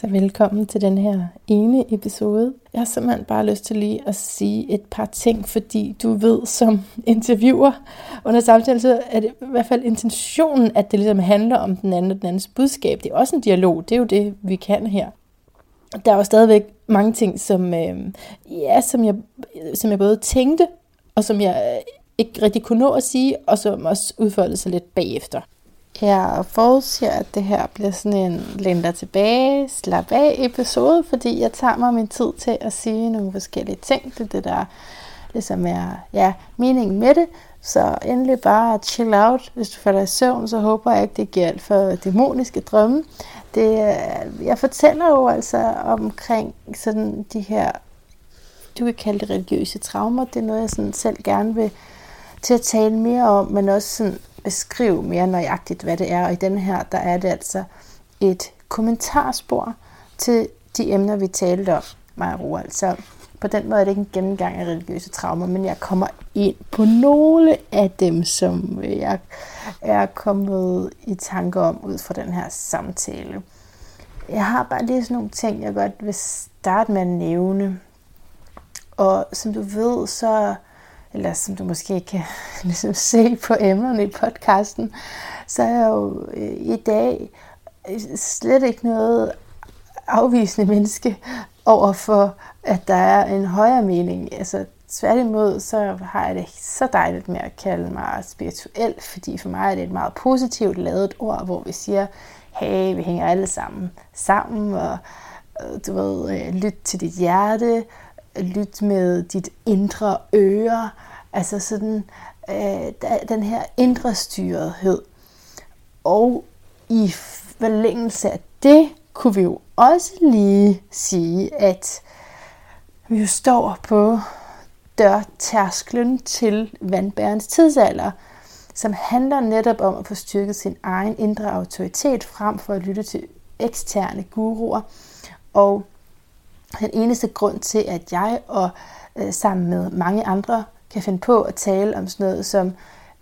Så velkommen til den her ene episode. Jeg har simpelthen bare lyst til lige at sige et par ting, fordi du ved som interviewer under samtalen, så er det i hvert fald intentionen, at det ligesom handler om den anden og den andens budskab. Det er også en dialog, det er jo det, vi kan her. Der er jo stadigvæk mange ting, som, øh, ja, som, jeg, som jeg både tænkte, og som jeg øh, ikke rigtig kunne nå at sige, og som også udfoldede sig lidt bagefter. Jeg forudsiger, at det her bliver sådan en lænder tilbage, slap af episode, fordi jeg tager mig min tid til at sige nogle forskellige ting. Det er det, der ligesom er ja, meningen med det. Så endelig bare chill out. Hvis du falder i søvn, så håber jeg ikke, det giver alt for dæmoniske drømme. Det, øh, jeg fortæller jo altså omkring sådan de her, du kan kalde det religiøse traumer. Det er noget, jeg sådan selv gerne vil til at tale mere om, men også sådan beskrive mere nøjagtigt, hvad det er. Og i den her, der er det altså et kommentarspor til de emner, vi talte om, mig og Roald. Så på den måde er det ikke en gennemgang af religiøse traumer, men jeg kommer ind på nogle af dem, som jeg er kommet i tanke om ud fra den her samtale. Jeg har bare lige sådan nogle ting, jeg godt vil starte med at nævne. Og som du ved, så eller som du måske kan ligesom se på emnerne i podcasten, så er jeg jo øh, i dag øh, slet ikke noget afvisende menneske over for, at der er en højere mening. Altså tværtimod, så har jeg det så dejligt med at kalde mig spirituel, fordi for mig er det et meget positivt lavet ord, hvor vi siger, hey, vi hænger alle sammen sammen, og øh, du ved, lyt til dit hjerte, lyt med dit indre øre, altså sådan øh, den her indre styrethed. Og i forlængelse af det, kunne vi jo også lige sige, at vi jo står på dørtærsklen til vandbærens tidsalder, som handler netop om at få styrket sin egen indre autoritet frem for at lytte til eksterne guruer. Og den eneste grund til, at jeg og øh, sammen med mange andre kan finde på at tale om sådan noget som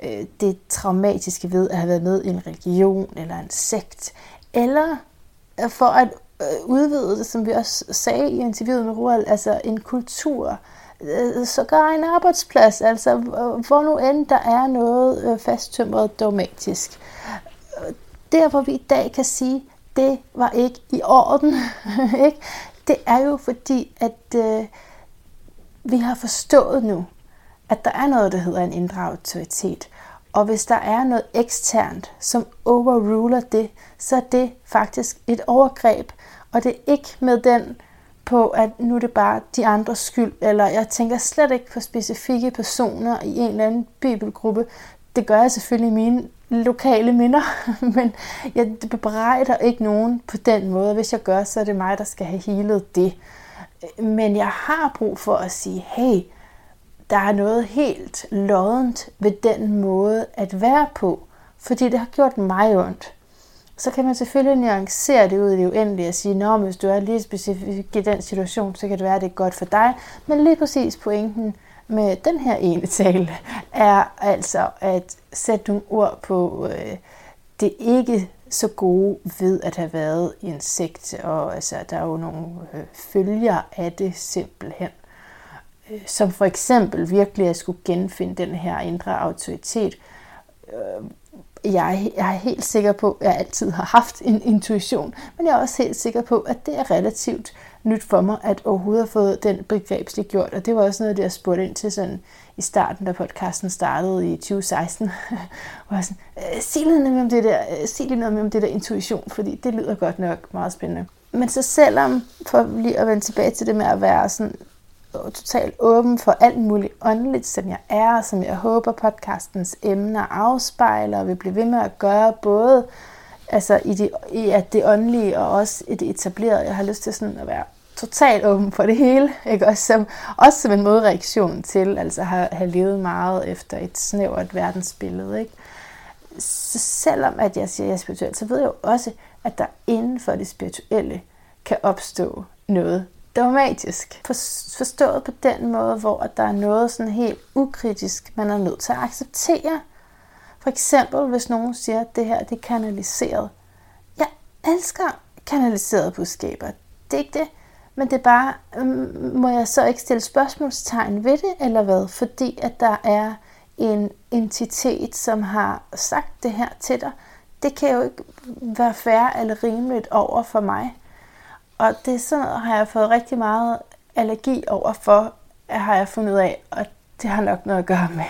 øh, det traumatiske ved at have været med i en religion eller en sekt, eller øh, for at øh, udvide det, som vi også sagde i interviewet med Roald, altså en kultur, øh, sågar en arbejdsplads, altså øh, hvor nu end der er noget øh, fasttømret dogmatisk. Øh, der hvor vi i dag kan sige, det var ikke i orden, ikke? Det er jo fordi, at øh, vi har forstået nu, at der er noget, der hedder en indre autoritet. Og hvis der er noget eksternt, som overruler det, så er det faktisk et overgreb. Og det er ikke med den på, at nu er det bare de andres skyld, eller jeg tænker slet ikke på specifikke personer i en eller anden bibelgruppe. Det gør jeg selvfølgelig i mine lokale minder, men jeg bebrejder ikke nogen på den måde. Hvis jeg gør, så er det mig, der skal have healet det. Men jeg har brug for at sige, hey, der er noget helt loddent ved den måde at være på, fordi det har gjort mig ondt. Så kan man selvfølgelig nuancere det ud i det uendelige og sige, nå, hvis du er lige specifik i den situation, så kan det være, at det er godt for dig. Men lige præcis pointen med den her ene tale er altså at sætte nogle ord på øh, det ikke så gode ved at have været i en sekt, og altså, der er jo nogle øh, følger af det simpelthen. Øh, som for eksempel virkelig at skulle genfinde den her indre autoritet. Øh, jeg, jeg er helt sikker på, at jeg altid har haft en intuition, men jeg er også helt sikker på, at det er relativt nyt for mig, at overhovedet have fået den begrebslig gjort. Og det var også noget, det jeg spurgte ind til sådan i starten, da podcasten startede i 2016. var sådan, øh, sig lige noget om det der, øh, sig lige noget om det der intuition, fordi det lyder godt nok meget spændende. Men så selvom, for lige at vende tilbage til det med at være sådan øh, totalt åben for alt muligt åndeligt, som jeg er, som jeg håber podcastens emner afspejler, og vil blive ved med at gøre, både altså i, det, i at det åndelige og også i det etablerede. Jeg har lyst til sådan at være totalt åben for det hele, ikke? Også, som, også som en modreaktion til altså at have, have levet meget efter et snævert verdensbillede. Ikke? Så selvom at jeg siger, at jeg er spirituel, så ved jeg jo også, at der inden for det spirituelle kan opstå noget dramatisk. Forstået på den måde, hvor der er noget sådan helt ukritisk, man er nødt til at acceptere. For eksempel, hvis nogen siger, at det her det er kanaliseret. Jeg elsker kanaliserede budskaber. Det er ikke det. Men det er bare, øhm, må jeg så ikke stille spørgsmålstegn ved det, eller hvad? Fordi at der er en entitet, som har sagt det her til dig, det kan jo ikke være fair eller rimeligt over for mig. Og det er sådan noget, har jeg fået rigtig meget allergi over for, har jeg fundet ud af, og det har nok noget at gøre med,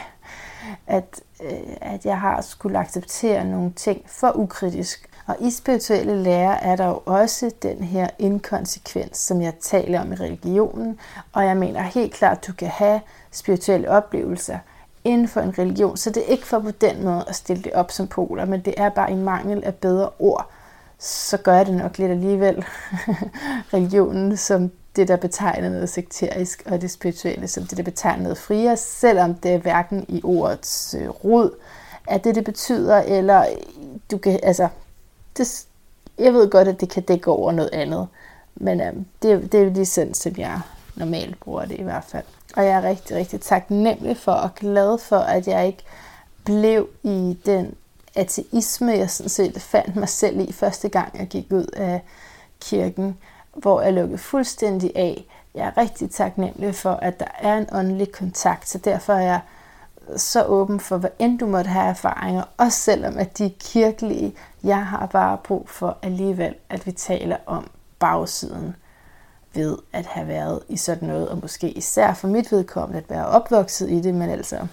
at, øh, at jeg har skulle acceptere nogle ting for ukritisk. Og i spirituelle lære er der jo også den her inkonsekvens, som jeg taler om i religionen. Og jeg mener helt klart, at du kan have spirituelle oplevelser inden for en religion. Så det er ikke for på den måde at stille det op som poler, men det er bare i mangel af bedre ord. Så gør jeg det nok lidt alligevel religionen som det, der betegner noget sekterisk, og det spirituelle som det, der betegner noget friere, selvom det er hverken i ordets øh, rod, at det, det betyder, eller du kan, altså, det, jeg ved godt, at det kan dække over noget andet, men øhm, det, det er jo lige sådan, som jeg normalt bruger det i hvert fald. Og jeg er rigtig, rigtig taknemmelig for og glad for, at jeg ikke blev i den ateisme, jeg sådan set fandt mig selv i første gang, jeg gik ud af kirken, hvor jeg lukkede fuldstændig af. Jeg er rigtig taknemmelig for, at der er en åndelig kontakt, så derfor er jeg så åben for, hvad end du måtte have erfaringer, også selvom at de er kirkelige. Jeg har bare brug for alligevel, at vi taler om bagsiden ved at have været i sådan noget, og måske især for mit vedkommende at være opvokset i det, men altså,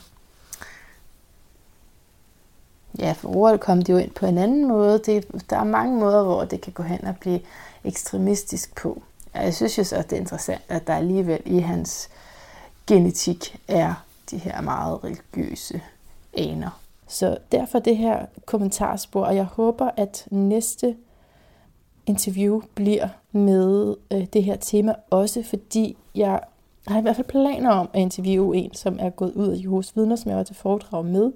ja, for ordet kom det jo ind på en anden måde. Det, der er mange måder, hvor det kan gå hen og blive ekstremistisk på. Og jeg synes jo så, at det er interessant, at der alligevel i hans genetik er de her meget religiøse aner. Så derfor det her kommentarspor, og jeg håber, at næste interview bliver med øh, det her tema, også fordi jeg har i hvert fald planer om at interviewe en, som er gået ud af Jehovas vidner, som jeg var til foredrag med. Jeg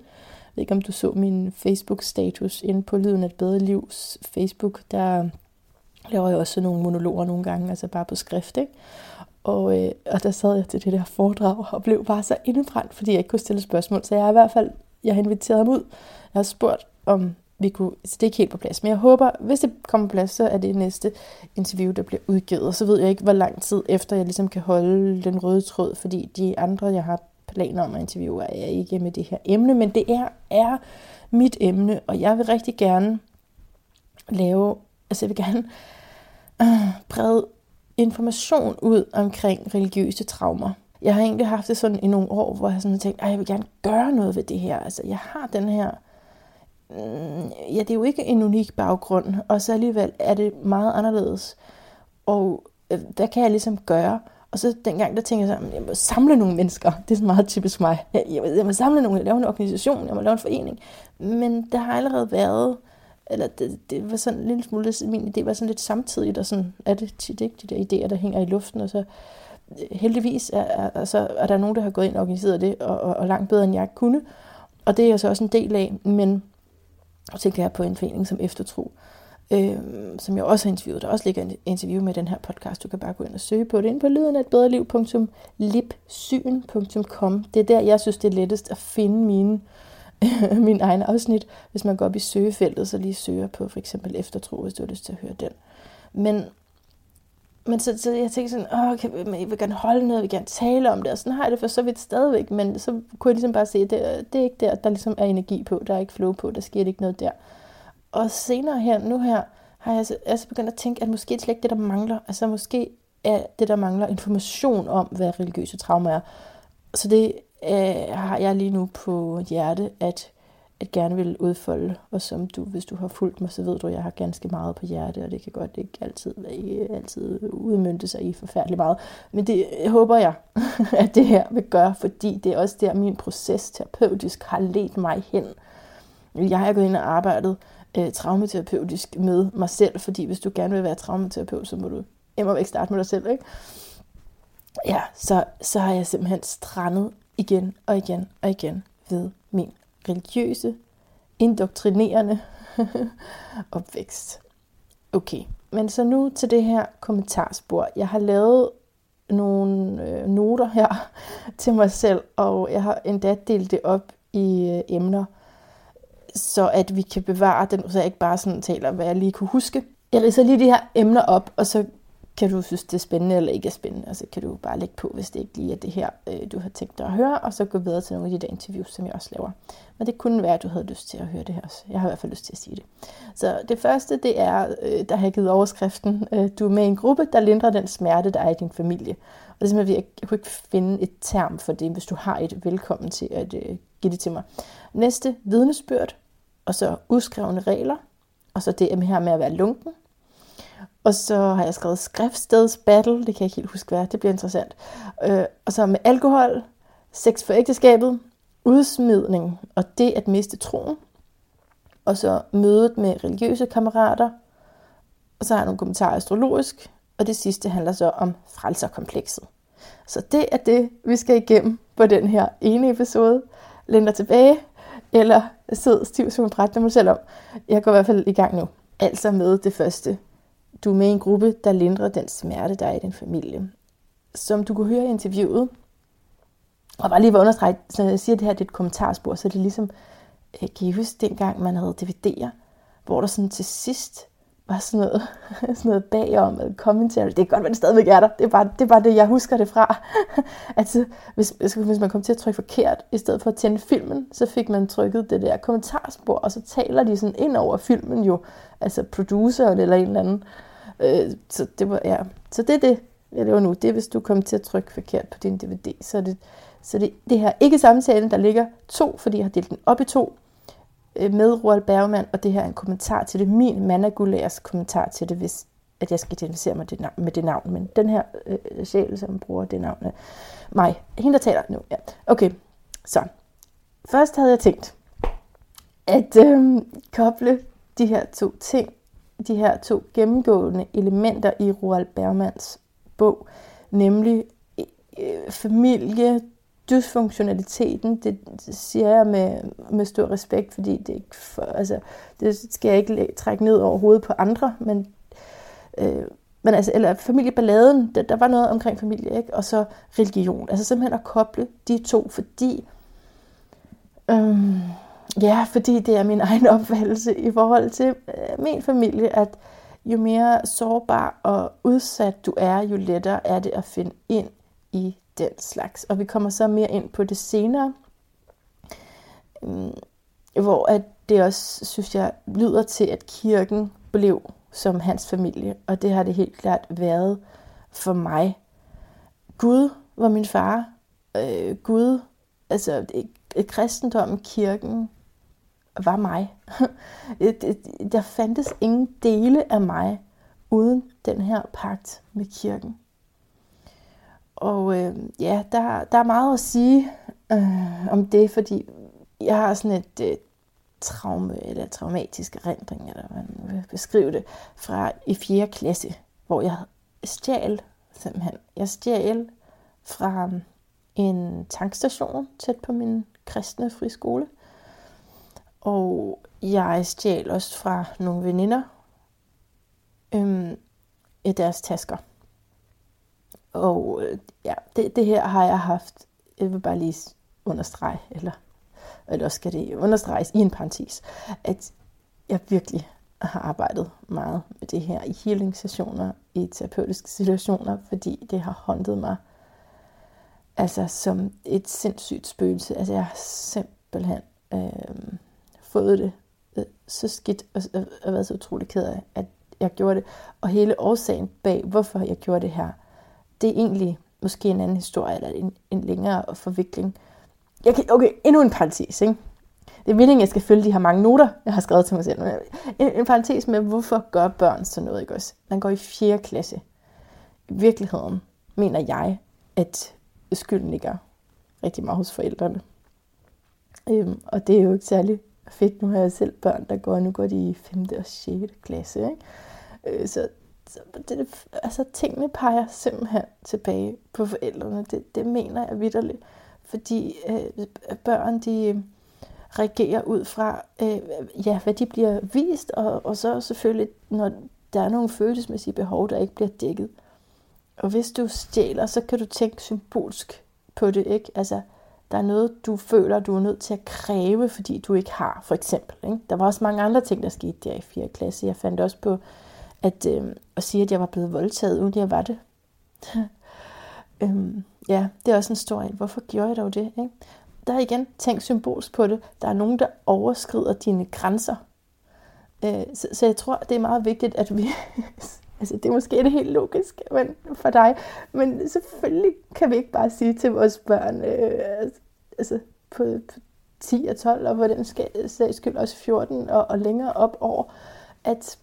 ved ikke, om du så min Facebook-status inde på Lyden af et bedre livs Facebook. Der laver jeg også nogle monologer nogle gange, altså bare på skrift, ikke? Og, øh, og der sad jeg til det der foredrag og blev bare så indebrændt, fordi jeg ikke kunne stille spørgsmål. Så jeg har i hvert fald jeg har inviteret ham ud. Jeg har spurgt, om vi kunne, så det er ikke helt på plads. Men jeg håber, hvis det kommer på plads, så er det næste interview, der bliver udgivet. Og så ved jeg ikke, hvor lang tid efter jeg ligesom kan holde den røde tråd, fordi de andre, jeg har planer om at interviewe, er ikke med det her emne, men det er, er mit emne, og jeg vil rigtig gerne lave, altså jeg vil gerne øh, brede information ud omkring religiøse traumer. Jeg har egentlig haft det sådan i nogle år, hvor jeg sådan har tænkt, at jeg vil gerne gøre noget ved det her. Altså, jeg har den her mm, ja, det er jo ikke en unik baggrund, og så alligevel er det meget anderledes. Og øh, hvad kan jeg ligesom gøre? Og så dengang, der tænkte jeg så, jeg må samle nogle mennesker. Det er så meget typisk mig. Jeg, jeg, jeg må samle nogle, jeg lave en organisation, jeg må lave en forening. Men det har allerede været, eller det, det var sådan en lille smule, min idé var sådan lidt samtidigt, og sådan er det tit ikke, de der idéer, der hænger i luften, og så heldigvis er, er, altså, er der nogen, der har gået ind og organiseret det, og, og, og langt bedre, end jeg kunne. Og det er jeg så også en del af, men og tænker jeg på en forening som Eftertro, øh, som jeg også har interviewet. Der også ligger en interview med den her podcast. Du kan bare gå ind og søge på det ind på lydenetbedreliv.lipsyn.com. Det er der, jeg synes, det er lettest at finde mine, min egen afsnit. Hvis man går op i søgefeltet, så lige søger på for eksempel Eftertro, hvis du har lyst til at høre den. Men men så, så jeg tænkte sådan, åh, kan, jeg vil gerne holde noget, jeg vil gerne tale om det, og sådan har jeg det for så vidt stadigvæk, men så kunne jeg ligesom bare se, at det, det er ikke der, der ligesom er energi på, der er ikke flow på, der sker ikke noget der. Og senere her, nu her, har jeg altså, altså begyndt at tænke, at måske det slet ikke det, der mangler. Altså måske er det, der mangler information om, hvad religiøse traumer er. Så det øh, har jeg lige nu på hjerte, at at gerne vil udfolde, og som du, hvis du har fulgt mig, så ved du, at jeg har ganske meget på hjerte, og det kan godt ikke altid, ikke altid udmyndte sig i forfærdeligt meget. Men det håber jeg, at det her vil gøre, fordi det er også der, min proces terapeutisk har ledt mig hen. Jeg har gået ind og arbejdet øh, traumaterapeutisk med mig selv, fordi hvis du gerne vil være traumaterapeut, så må du emmer væk starte med dig selv, ikke? Ja, så, så har jeg simpelthen strandet igen og igen og igen ved min religiøse, indoktrinerende opvækst. Okay, men så nu til det her kommentarspor. Jeg har lavet nogle øh, noter her til mig selv, og jeg har endda delt det op i øh, emner, så at vi kan bevare den, så jeg ikke bare sådan taler, hvad jeg lige kunne huske. Jeg ridser lige de her emner op, og så kan du synes, det er spændende eller ikke er spændende, og så kan du bare lægge på, hvis det ikke lige er det her, øh, du har tænkt dig at høre, og så gå videre til nogle af de der interviews, som jeg også laver. Men det kunne være, at du havde lyst til at høre det her også. Jeg har i hvert fald lyst til at sige det. Så det første, det er, øh, der har jeg givet overskriften, øh, du er med i en gruppe, der lindrer den smerte, der er i din familie. Og det er simpelthen, jeg kunne ikke finde et term for det, hvis du har et velkommen til at give det til mig. Næste, vidnesbyrd, og så udskrevne regler, og så det her med at være lunken, og så har jeg skrevet skriftstedsbattle, det kan jeg ikke helt huske hvad, det bliver interessant. Øh, og så med alkohol, sex for ægteskabet, udsmidning og det at miste troen. Og så mødet med religiøse kammerater. Og så har jeg nogle kommentarer astrologisk. Og det sidste handler så om frelserkomplekset. Så det er det, vi skal igennem på den her ene episode. Læn dig tilbage, eller sid stiv som en bræt, mig selv om. Jeg går i hvert fald i gang nu. Altså med det første du er med i en gruppe, der lindrer den smerte, der er i din familie. Som du kunne høre i interviewet, og bare lige vil understrege, så jeg siger, at det her det er et kommentarspor, så det er ligesom, øh, kan I huske dengang, man havde DVD'er, hvor der sådan til sidst var sådan noget, sådan noget bagom, eller commentary. Det kan godt være, det stadigvæk er der. Det er bare det, er bare det jeg husker det fra. altså, hvis, hvis man kom til at trykke forkert, i stedet for at tænde filmen, så fik man trykket det der kommentarspor, og så taler de sådan ind over filmen jo, altså producer eller en eller anden. Øh, så, det var, ja. så det er det, jeg laver nu. Det er, hvis du kommer til at trykke forkert på din DVD. Så det, så det, det her ikke samtalen, der ligger to, fordi jeg har delt den op i to, øh, med Roald Bergman, og det her er en kommentar til det. Min Managulærs kommentar til det, hvis at jeg skal identificere mig det navn, med det navn. Men den her øh, sjæl, som bruger det navn, er mig. Hende, der taler nu. Ja. Okay, så. Først havde jeg tænkt, at øh, koble de her to ting de her to gennemgående elementer i Roald Bergmans bog, nemlig øh, familie, dysfunktionaliteten, det, siger jeg med, med stor respekt, fordi det, ikke for, altså, det skal jeg ikke trække ned over hovedet på andre, men, øh, men altså, eller familieballaden, der, der var noget omkring familie, ikke? og så religion. Altså simpelthen at koble de to, fordi øh, Ja, fordi det er min egen opfattelse i forhold til øh, min familie, at jo mere sårbar og udsat du er, jo lettere er det at finde ind i den slags. Og vi kommer så mere ind på det senere, øh, hvor at det også, synes jeg, lyder til, at kirken blev som hans familie. Og det har det helt klart været for mig. Gud var min far. Øh, Gud, altså øh, kristendommen, kirken, var mig. Der fandtes ingen dele af mig uden den her pagt med kirken. Og øh, ja, der, der er meget at sige øh, om det, fordi jeg har sådan et øh, traume, eller traumatisk erindring, eller hvad man vil beskrive det, fra i 4. klasse, hvor jeg stjal simpelthen. Jeg stjal fra en tankstation tæt på min kristne friskole. Og jeg stjal også fra nogle veninder øhm, i deres tasker. Og øh, ja, det, det her har jeg haft, jeg vil bare lige understrege, eller, eller skal det understreges i en parentes, at jeg virkelig har arbejdet meget med det her i healing-sessioner, i terapeutiske situationer, fordi det har håndtet mig altså som et sindssygt spøgelse. Altså jeg har simpelthen øh, prøvet det øh, så skidt, og, og, og været så utrolig ked af, at jeg gjorde det. Og hele årsagen bag, hvorfor jeg gjorde det her, det er egentlig måske en anden historie, eller en, en længere forvikling. Jeg kan, okay, endnu en parentes, ikke? Det er meningen, at jeg skal følge de her mange noter, jeg har skrevet til mig selv. En, en parentes med, hvorfor gør børn sådan noget, ikke også? Man går i 4. klasse. I virkeligheden mener jeg, at skylden ligger rigtig meget hos forældrene. Øhm, og det er jo ikke særlig fedt, nu har jeg selv børn, der går, nu går de i 5. og 6. klasse, ikke? Øh, så, så det, altså, tingene peger simpelthen tilbage på forældrene. Det, det mener jeg vidderligt. Fordi øh, børn, de øh, reagerer ud fra, øh, ja, hvad de bliver vist, og, og så selvfølgelig, når der er nogle følelsesmæssige behov, der ikke bliver dækket. Og hvis du stjæler, så kan du tænke symbolsk på det, ikke? Altså, der er noget, du føler, du er nødt til at kræve, fordi du ikke har, for eksempel. Ikke? Der var også mange andre ting, der skete der i 4. klasse. Jeg fandt også på at, øh, at sige, at jeg var blevet voldtaget, uden jeg var det. øhm, ja, det er også en stor en. Hvorfor gjorde jeg dog det? Ikke? Der er igen, tænk symbolsk på det. Der er nogen, der overskrider dine grænser. Øh, så, så jeg tror, det er meget vigtigt, at vi altså, det er måske det helt logisk men, for dig, men selvfølgelig kan vi ikke bare sige til vores børn, øh, altså, altså på, på 10 og 12, og hvor den sags skyld også 14 og, og længere op over, at,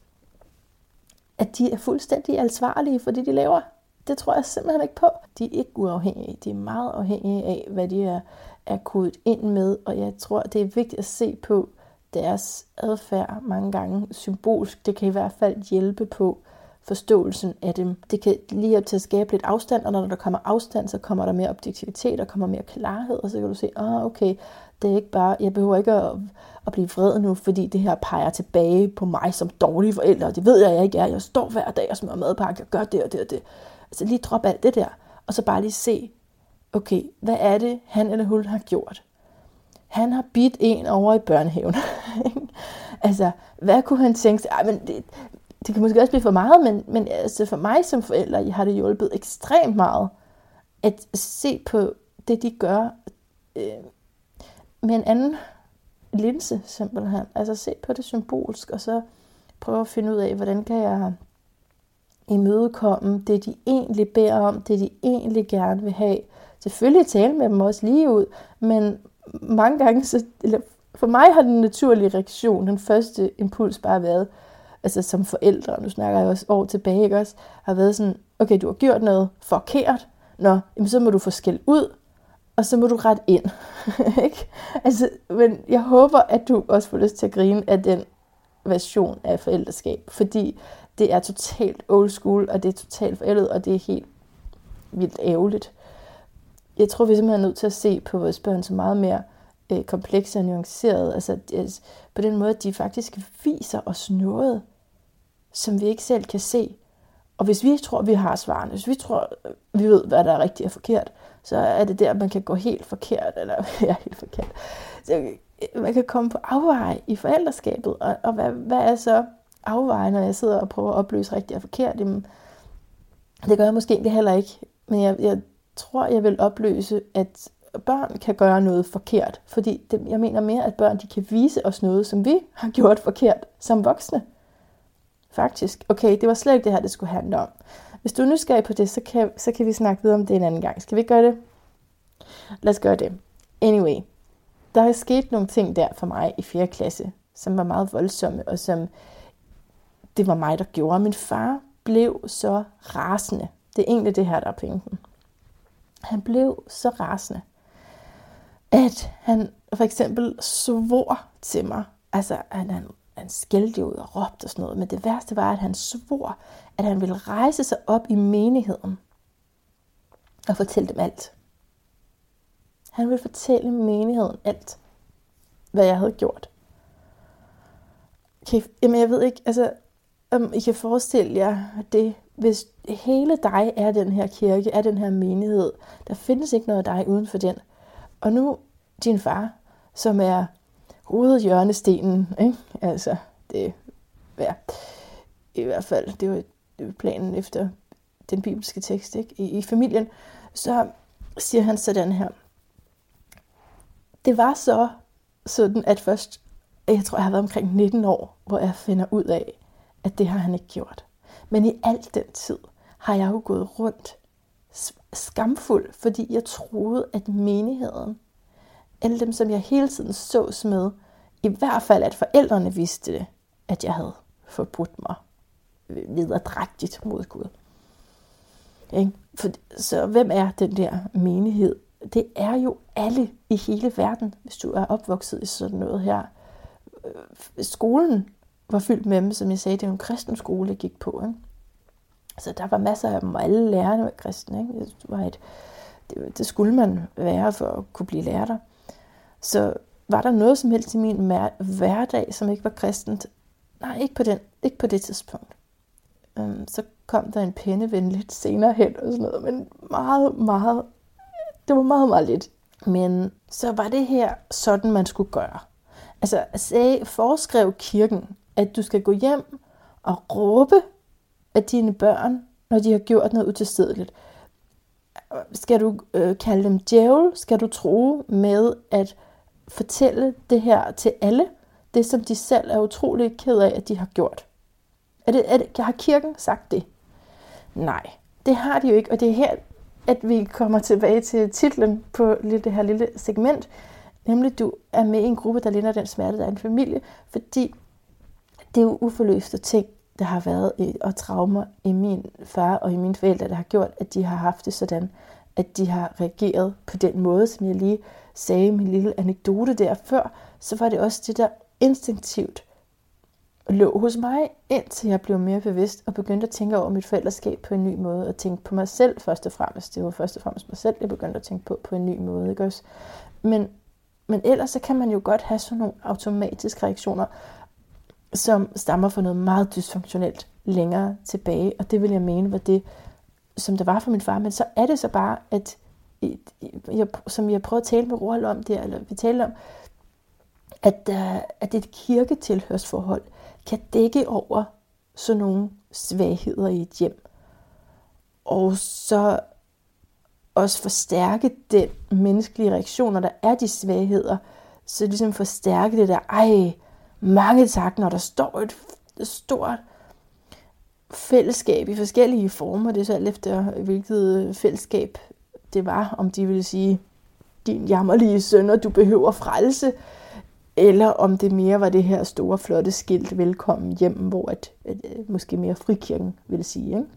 at de er fuldstændig ansvarlige for det, de laver. Det tror jeg simpelthen ikke på. De er ikke uafhængige. De er meget afhængige af, hvad de er, er kodet ind med, og jeg tror, det er vigtigt at se på deres adfærd mange gange symbolsk. Det kan i hvert fald hjælpe på forståelsen af dem. Det kan lige op til at skabe lidt afstand, og når der kommer afstand, så kommer der mere objektivitet, og kommer mere klarhed, og så kan du se, ah, okay, det er ikke bare, jeg behøver ikke at, at blive vred nu, fordi det her peger tilbage på mig som dårlig forælder, og det ved jeg, jeg ikke er. Jeg står hver dag og smører madpakke, og gør det og det og det. Altså lige drop alt det der, og så bare lige se, okay, hvad er det, han eller hun har gjort? Han har bidt en over i børnehaven. altså, hvad kunne han tænke sig? Ej, men det, det kan måske også blive for meget, men, men altså for mig som forælder har det hjulpet ekstremt meget at se på det, de gør øh, med en anden linse, simpelthen. Altså se på det symbolsk, og så prøve at finde ud af, hvordan kan jeg imødekomme det, de egentlig beder om, det, de egentlig gerne vil have. Selvfølgelig tale med dem også lige ud, men mange gange, så, eller for mig har den naturlige reaktion, den første impuls bare været, altså som forældre, nu snakker jeg også år tilbage, ikke også, har været sådan, okay, du har gjort noget forkert, nå, jamen så må du få skæld ud, og så må du ret ind. ikke? Altså, men jeg håber, at du også får lyst til at grine af den version af forældreskab, fordi det er totalt old school, og det er totalt forældet, og det er helt vildt ærgerligt. Jeg tror, vi simpelthen er nødt til at se på vores børn så meget mere øh, komplekse og nuancerede. Altså, altså, på den måde, at de faktisk viser os noget, som vi ikke selv kan se. Og hvis vi tror, vi har svarene, hvis vi tror, vi ved, hvad der er rigtigt og forkert, så er det der, man kan gå helt forkert, eller ja, helt forkert. Så øh, man kan komme på afveje i forældreskabet, og, og hvad, hvad er så afveje, når jeg sidder og prøver at opløse rigtigt og forkert? Jamen, det gør jeg måske egentlig heller ikke, men jeg, jeg tror, jeg vil opløse, at børn kan gøre noget forkert, fordi det, jeg mener mere, at børn de kan vise os noget, som vi har gjort forkert som voksne. Faktisk. Okay, det var slet ikke det her, det skulle handle om. Hvis du er nysgerrig på det, så kan, så kan vi snakke videre om det en anden gang. Skal vi gøre det? Lad os gøre det. Anyway, der er sket nogle ting der for mig i 4. klasse, som var meget voldsomme, og som det var mig, der gjorde. Min far blev så rasende. Det er egentlig det her, der er pointen. Han blev så rasende, at han for eksempel svor til mig. Altså, han, han han skældte ud og råbte og sådan noget, men det værste var, at han svor, at han ville rejse sig op i menigheden og fortælle dem alt. Han ville fortælle menigheden alt, hvad jeg havde gjort. Okay, jamen jeg ved ikke, altså, om I kan forestille jer det, hvis hele dig er den her kirke, er den her menighed, der findes ikke noget af dig uden for den. Og nu din far, som er hovedhjørnestenen. Ikke? Altså, det ja, i hvert fald, det var, det var planen efter den bibelske tekst ikke? I, i familien. Så siger han sådan her. Det var så sådan, at først, jeg tror, jeg har været omkring 19 år, hvor jeg finder ud af, at det har han ikke gjort. Men i al den tid har jeg jo gået rundt skamfuld, fordi jeg troede, at menigheden alle dem, som jeg hele tiden sås med, i hvert fald at forældrene vidste det, at jeg havde forbrudt mig videre mod Gud. Ikke? For, så hvem er den der menighed? Det er jo alle i hele verden, hvis du er opvokset i sådan noget her. Øh, skolen var fyldt med dem, som jeg sagde, det er en kristen skole, jeg gik på. Ikke? Så der var masser af dem, og alle lærerne var kristne. Ikke? Det, var et, det, det skulle man være for at kunne blive lærer der. Så var der noget som helst i min hverdag, som ikke var kristent? Nej, ikke på, den, ikke på det tidspunkt. Øhm, så kom der en penneven lidt senere hen og sådan noget, men meget, meget, det var meget, meget lidt. Men så var det her sådan, man skulle gøre. Altså, sagde, foreskrev kirken, at du skal gå hjem og råbe af dine børn, når de har gjort noget utilstedeligt? Skal du øh, kalde dem djævel? Skal du tro med at fortælle det her til alle? Det, som de selv er utrolig ked af, at de har gjort. Er det, er det, har kirken sagt det? Nej, det har de jo ikke, og det er her, at vi kommer tilbage til titlen på det her lille segment, nemlig du er med i en gruppe, der ligner den smerte, der er en familie, fordi det er jo uforløste ting, der har været i, og traumer i min far og i mine forældre, der har gjort, at de har haft det sådan, at de har reageret på den måde, som jeg lige sagde min lille anekdote der før, så var det også det, der instinktivt lå hos mig, indtil jeg blev mere bevidst og begyndte at tænke over mit forældreskab på en ny måde, og tænke på mig selv først og fremmest. Det var først og fremmest mig selv, jeg begyndte at tænke på på en ny måde. Ikke også? Men, men ellers så kan man jo godt have sådan nogle automatiske reaktioner, som stammer fra noget meget dysfunktionelt længere tilbage, og det vil jeg mene var det, som det var for min far. Men så er det så bare, at jeg, som jeg prøvede at tale med Roald om det, eller vi talte om, at, uh, at et kirketilhørsforhold kan dække over sådan nogle svagheder i et hjem. Og så også forstærke den menneskelige reaktion, når der er de svagheder. Så ligesom forstærke det der, ej, mange tak, når der står et stort fællesskab i forskellige former. Det er så alt efter, hvilket fællesskab det var, om de ville sige, din jammerlige søn, du behøver frelse, eller om det mere var det her store, flotte skilt, velkommen hjem, hvor at, at, at måske mere frikirken vil sige. Ikke?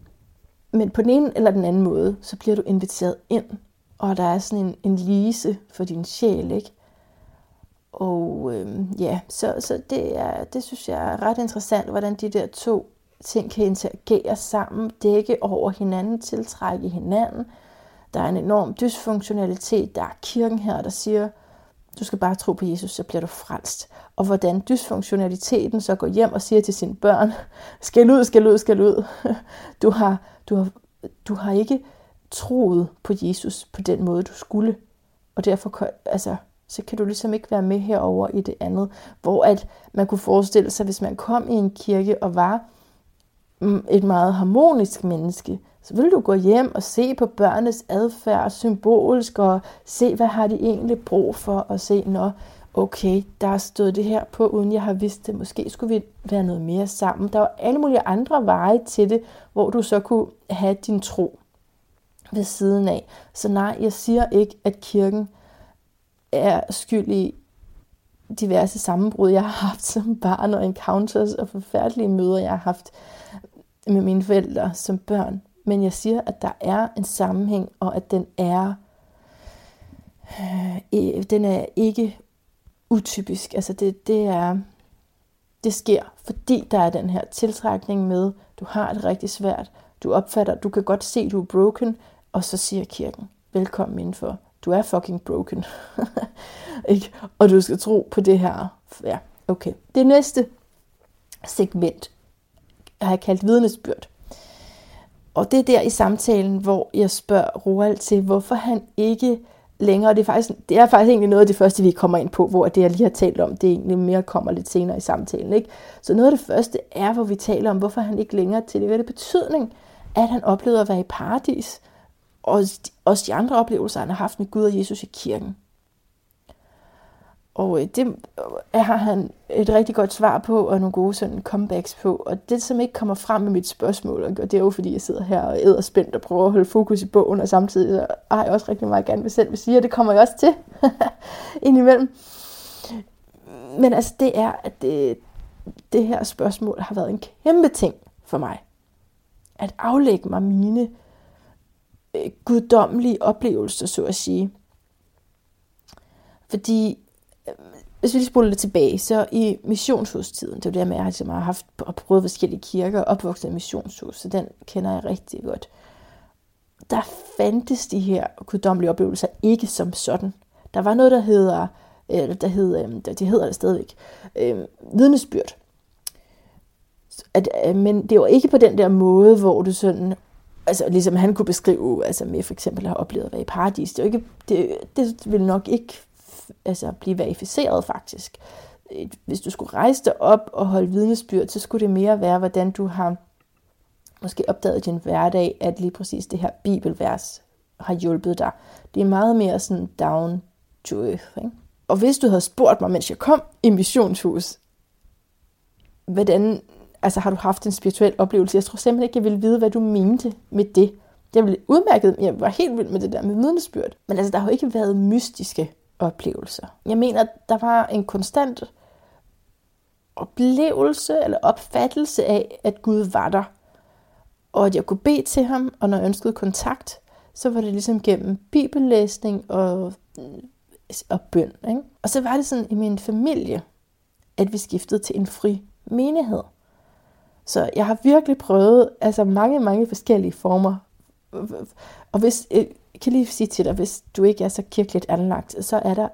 Men på den ene eller den anden måde, så bliver du inviteret ind, og der er sådan en, en lise for din sjæl, ikke? Og øhm, ja, så, så det, er, det synes jeg er ret interessant, hvordan de der to ting kan interagere sammen, dække over hinanden, tiltrække hinanden. Der er en enorm dysfunktionalitet. Der er kirken her, der siger, du skal bare tro på Jesus, så bliver du frelst. Og hvordan dysfunktionaliteten så går hjem og siger til sine børn, skal ud, skal ud, skal ud. Du har, du har, du har ikke troet på Jesus på den måde, du skulle. Og derfor altså, så kan du ligesom ikke være med herover i det andet. Hvor at man kunne forestille sig, hvis man kom i en kirke og var mm, et meget harmonisk menneske, så vil du gå hjem og se på børnenes adfærd symbolisk, og se, hvad har de egentlig brug for, og se, når okay, der er stået det her på, uden jeg har vidst det. Måske skulle vi være noget mere sammen. Der var alle mulige andre veje til det, hvor du så kunne have din tro ved siden af. Så nej, jeg siger ikke, at kirken er skyld i diverse sammenbrud, jeg har haft som barn, og encounters og forfærdelige møder, jeg har haft med mine forældre som børn. Men jeg siger, at der er en sammenhæng, og at den er, øh, den er ikke utypisk. Altså det, det er, det sker, fordi der er den her tiltrækning med, du har det rigtig svært, du opfatter, du kan godt se, du er broken, og så siger kirken, velkommen indenfor. Du er fucking broken. ikke? Og du skal tro på det her. Ja, okay. Det næste segment har jeg kaldt vidnesbyrd. Og det er der i samtalen, hvor jeg spørger Roald til, hvorfor han ikke længere, det er, faktisk, det er faktisk egentlig noget af det første, vi kommer ind på, hvor det, jeg lige har talt om, det egentlig mere kommer lidt senere i samtalen. Ikke? Så noget af det første er, hvor vi taler om, hvorfor han ikke længere til det. Hvad det betydning, at han oplevede at være i paradis, og også de andre oplevelser, han har haft med Gud og Jesus i kirken. Og øh, det øh, har han et rigtig godt svar på, og nogle gode sådan comebacks på. Og det, som ikke kommer frem med mit spørgsmål, og det er jo fordi, jeg sidder her og æder spændt og prøver at holde fokus i bogen, og samtidig så har jeg også rigtig meget gerne vil selv vil sige, og det kommer jeg også til indimellem. Men altså, det er, at det, det her spørgsmål har været en kæmpe ting for mig. At aflægge mig mine øh, guddommelige oplevelser, så at sige. Fordi hvis vi lige spoler lidt tilbage, så i missionshustiden, det er det, med, at jeg ligesom har haft og prøvet forskellige kirker og opvokset i missionshus, så den kender jeg rigtig godt. Der fandtes de her guddommelige oplevelser ikke som sådan. Der var noget, der hedder, eller der hedder, øhm, det hedder det stadigvæk, øh, vidnesbyrd. At, øh, men det var ikke på den der måde, hvor du sådan, altså ligesom han kunne beskrive, altså med for eksempel at have oplevet at være i paradis, det, er jo ikke, det, det ville nok ikke altså blive verificeret faktisk. Hvis du skulle rejse dig op og holde vidnesbyrd, så skulle det mere være, hvordan du har måske opdaget i din hverdag, at lige præcis det her bibelvers har hjulpet dig. Det er meget mere sådan down to earth. Ikke? Og hvis du havde spurgt mig, mens jeg kom i missionshus, hvordan, altså har du haft en spirituel oplevelse? Jeg tror simpelthen ikke, jeg ville vide, hvad du mente med det. Jeg ville udmærket, jeg var helt vild med det der med vidnesbyrd. Men altså, der har jo ikke været mystiske oplevelser. Jeg mener, der var en konstant oplevelse eller opfattelse af, at Gud var der. Og at jeg kunne bede til ham, og når jeg ønskede kontakt, så var det ligesom gennem bibellæsning og, og bøn. Ikke? Og så var det sådan i min familie, at vi skiftede til en fri menighed. Så jeg har virkelig prøvet altså mange, mange forskellige former. Og hvis, øh, jeg kan lige sige til dig, hvis du ikke er så kirkeligt anlagt, så er der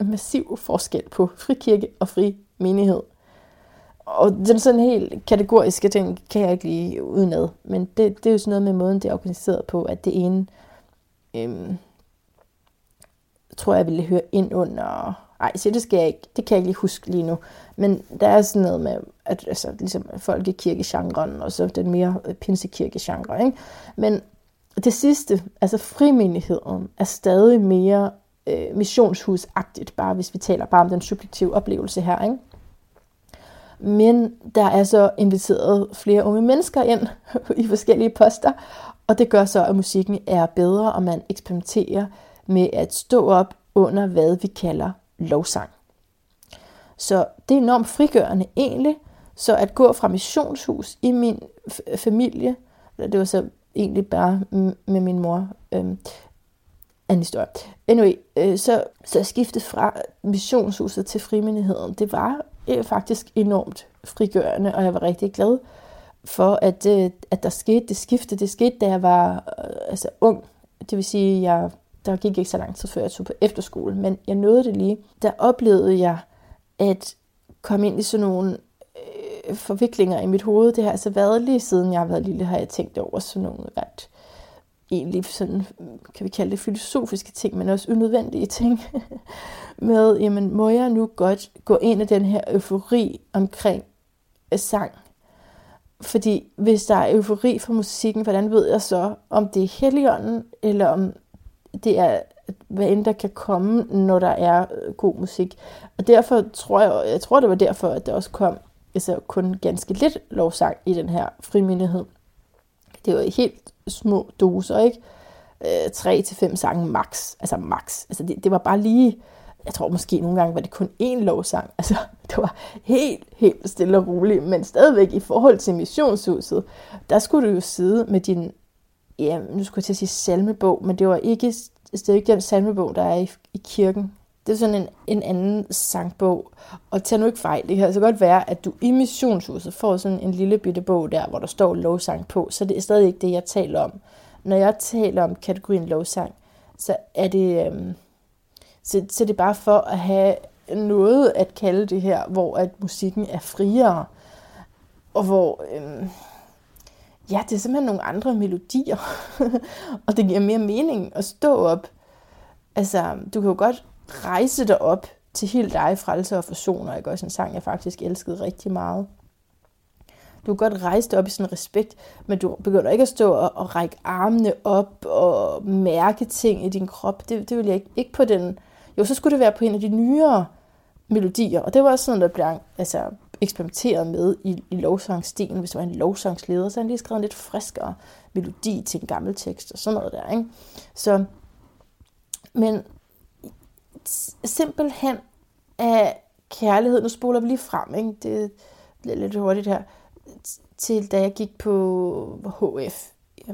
en massiv forskel på frikirke og fri menighed. Og den sådan helt kategoriske ting kan jeg ikke lige udenad. Men det, det er jo sådan noget med måden, det er organiseret på, at det ene, øhm, tror jeg, ville høre ind under... Ej, så det skal jeg ikke. Det kan jeg ikke lige huske lige nu. Men der er sådan noget med, at altså, ligesom folkekirkegenren, og så den mere pinsekirkegenre, ikke? Men det sidste, altså frimindigheden, er stadig mere øh, missionshusagtigt, bare hvis vi taler bare om den subjektive oplevelse her, ikke? Men der er så inviteret flere unge mennesker ind i forskellige poster, og det gør så, at musikken er bedre, og man eksperimenterer med at stå op under, hvad vi kalder lovsang. Så det er enormt frigørende egentlig, så at gå fra missionshus i min familie, det var så egentlig bare med min mor, øhm, anden historie. Anyway, øh, så, så jeg skiftede fra missionshuset til frimindigheden. Det var øh, faktisk enormt frigørende, og jeg var rigtig glad for, at, øh, at der skete det skifte. Det skete, da jeg var øh, altså, ung. Det vil sige, jeg, der gik ikke så lang tid, før jeg tog på efterskole, men jeg nåede det lige. Der oplevede jeg at komme ind i sådan nogle forviklinger i mit hoved. Det har altså været lige siden jeg har været lille, har jeg tænkt over sådan nogle ret egentlig sådan, kan vi kalde det filosofiske ting, men også unødvendige ting, med, jamen, må jeg nu godt gå ind i den her eufori omkring øh, sang? Fordi hvis der er eufori for musikken, hvordan ved jeg så, om det er heligånden, eller om det er, hvad end der kan komme, når der er øh, god musik. Og derfor tror jeg, jeg tror det var derfor, at der også kom altså kun ganske lidt lovsang i den her frimindighed. Det var helt små doser, ikke? Øh, 3 til fem sange max. Altså max. Altså det, det var bare lige, jeg tror måske nogle gange var det kun én lovsang. Altså det var helt, helt stille og roligt. Men stadigvæk i forhold til missionshuset, der skulle du jo sidde med din, ja, nu skulle jeg til at sige salmebog, men det var ikke, det er ikke den salmebog, der er i, i kirken. Det er sådan en, en anden sangbog. Og tag nu ikke fejl, det kan altså godt være, at du i missionshuset får sådan en lille bitte bog der, hvor der står lovsang på, så det er stadig ikke det, jeg taler om. Når jeg taler om kategorien lovsang, så er det, øhm, så, så det er bare for at have noget at kalde det her, hvor at musikken er friere, og hvor, øhm, ja, det er simpelthen nogle andre melodier, og det giver mere mening at stå op. Altså, du kan jo godt rejse dig op til helt dig, frelse og forsoner. Ikke? Også en sang, jeg faktisk elskede rigtig meget. Du kan godt rejse dig op i sådan respekt, men du begynder ikke at stå og, og række armene op og mærke ting i din krop. Det, det vil jeg ikke, ikke på den... Jo, så skulle det være på en af de nyere melodier, og det var også sådan, der blev altså, eksperimenteret med i, i lovsangstilen. Hvis der var en lovsangsleder, så han lige skrevet en lidt friskere melodi til en gammel tekst og sådan noget der. Ikke? Så, men simpelthen af kærlighed, nu spoler vi lige frem, ikke? det bliver lidt hurtigt her, til da jeg gik på HF,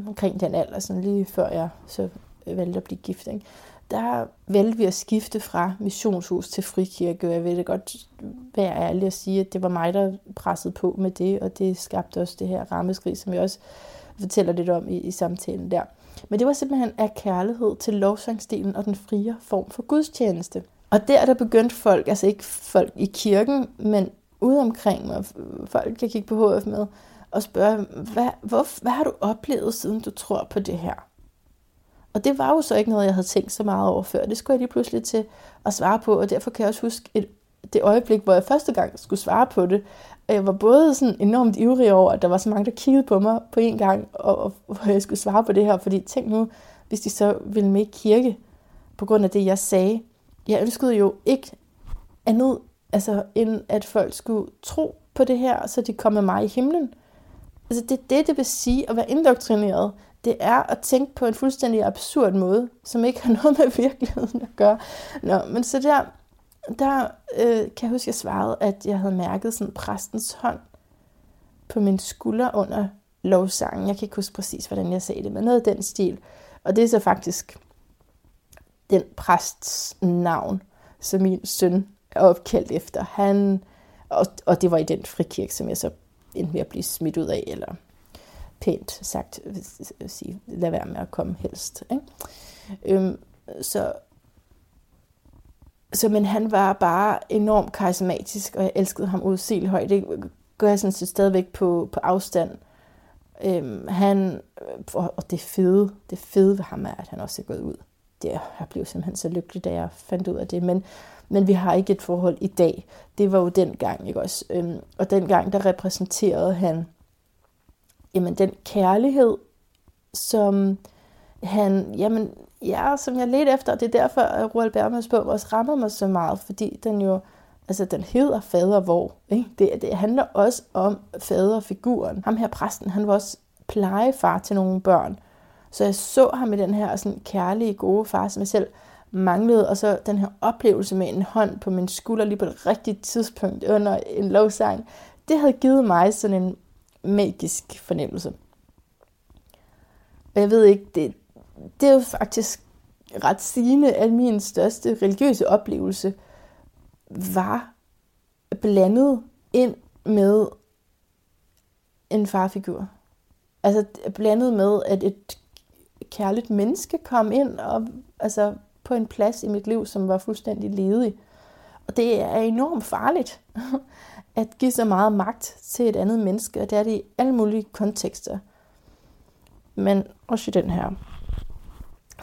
omkring den alder, sådan lige før jeg så valgte at blive gift. Ikke? Der valgte vi at skifte fra missionshus til frikirke, og jeg vil godt være ærlig at sige, at det var mig, der pressede på med det, og det skabte også det her rammeskrig, som jeg også fortæller lidt om i, i samtalen der. Men det var simpelthen af kærlighed til lovsangstilen og den frie form for gudstjeneste. Og der der begyndte folk, altså ikke folk i kirken, men ude omkring mig, folk jeg kigge på HF med, og spørge, hvad, hvor, hvad har du oplevet, siden du tror på det her? Og det var jo så ikke noget, jeg havde tænkt så meget over før. Det skulle jeg lige pludselig til at svare på, og derfor kan jeg også huske et det øjeblik, hvor jeg første gang skulle svare på det, jeg var både sådan enormt ivrig over, at der var så mange, der kiggede på mig på en gang, og, og hvor jeg skulle svare på det her, fordi tænk nu, hvis de så ville med i kirke, på grund af det, jeg sagde. Jeg ønskede jo ikke andet, altså, end at folk skulle tro på det her, så de kom med mig i himlen. Altså det er det, det vil sige at være indoktrineret. Det er at tænke på en fuldstændig absurd måde, som ikke har noget med virkeligheden at gøre. Nå, men så der, der øh, kan jeg huske, at jeg svarede, at jeg havde mærket sådan præstens hånd på min skulder under lovsangen. Jeg kan ikke huske præcis, hvordan jeg sagde det, men noget af den stil. Og det er så faktisk den præsts navn, som min søn er opkaldt efter. Han, og, og det var i den frikirke, som jeg så endte med at blive smidt ud af, eller pænt sagt, øh, øh, sige, lad være med at komme helst. Ikke? Øhm, så, så, men han var bare enormt karismatisk, og jeg elskede ham udsigeligt Det gør jeg sådan set stadigvæk på, på afstand. Øhm, han, og det fede, det fede ved ham er, at han også er gået ud. Det, jeg blev simpelthen så lykkelig, da jeg fandt ud af det. Men, men vi har ikke et forhold i dag. Det var jo den gang, ikke også? Øhm, og den gang, der repræsenterede han jamen, den kærlighed, som han, jamen, ja, som jeg ledte efter, og det er derfor, at Roald Bergmans bog også rammer mig så meget, fordi den jo, altså den hedder fader hvor. Ikke? Det, det handler også om faderfiguren. Ham her præsten, han var også plejefar til nogle børn. Så jeg så ham i den her sådan kærlige, gode far, som jeg selv manglede, og så den her oplevelse med en hånd på min skulder lige på det rigtige tidspunkt under en lovsang, det havde givet mig sådan en magisk fornemmelse. Og jeg ved ikke, det, det er jo faktisk ret sigende, at min største religiøse oplevelse var blandet ind med en farfigur. Altså blandet med, at et kærligt menneske kom ind og altså på en plads i mit liv, som var fuldstændig ledig. Og det er enormt farligt at give så meget magt til et andet menneske, og det er det i alle mulige kontekster. Men også i den her.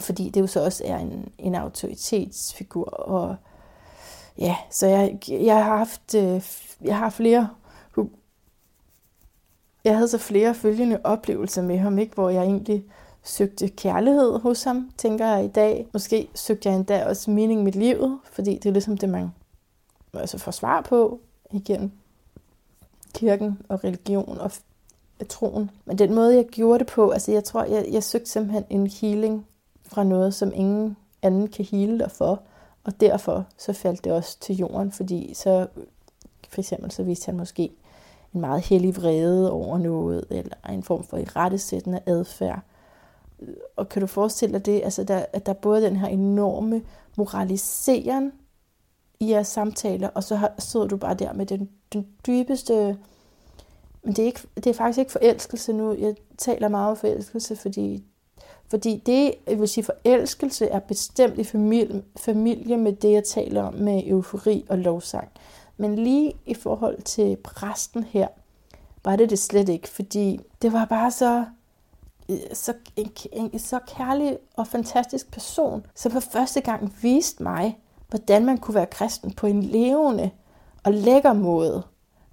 Fordi det jo så også er en, en autoritetsfigur. Og ja, så jeg, jeg har haft øh, jeg har flere jeg havde så flere følgende oplevelser med ham, ikke, hvor jeg egentlig søgte kærlighed hos ham, tænker jeg i dag. Måske søgte jeg endda også mening med livet, fordi det er ligesom det, man altså får svar på igen kirken og religion og troen. Men den måde, jeg gjorde det på, altså jeg tror, jeg, jeg søgte simpelthen en healing fra noget, som ingen anden kan hele dig for. Og derfor så faldt det også til jorden, fordi så for eksempel så viste han måske en meget hellig vrede over noget, eller en form for irettesættende adfærd. Og kan du forestille dig det, altså der, at der er både den her enorme moraliseren i jeres samtaler, og så sidder du bare der med den, den dybeste... Men det er, ikke, det er faktisk ikke forelskelse nu. Jeg taler meget om forelskelse, fordi, fordi det, jeg vil sige, forelskelse er bestemt i familie, familie med det, jeg taler om med eufori og lovsang. Men lige i forhold til præsten her, var det det slet ikke, fordi det var bare så så, en, en, så kærlig og fantastisk person, som for første gang viste mig, hvordan man kunne være kristen på en levende og lækker måde.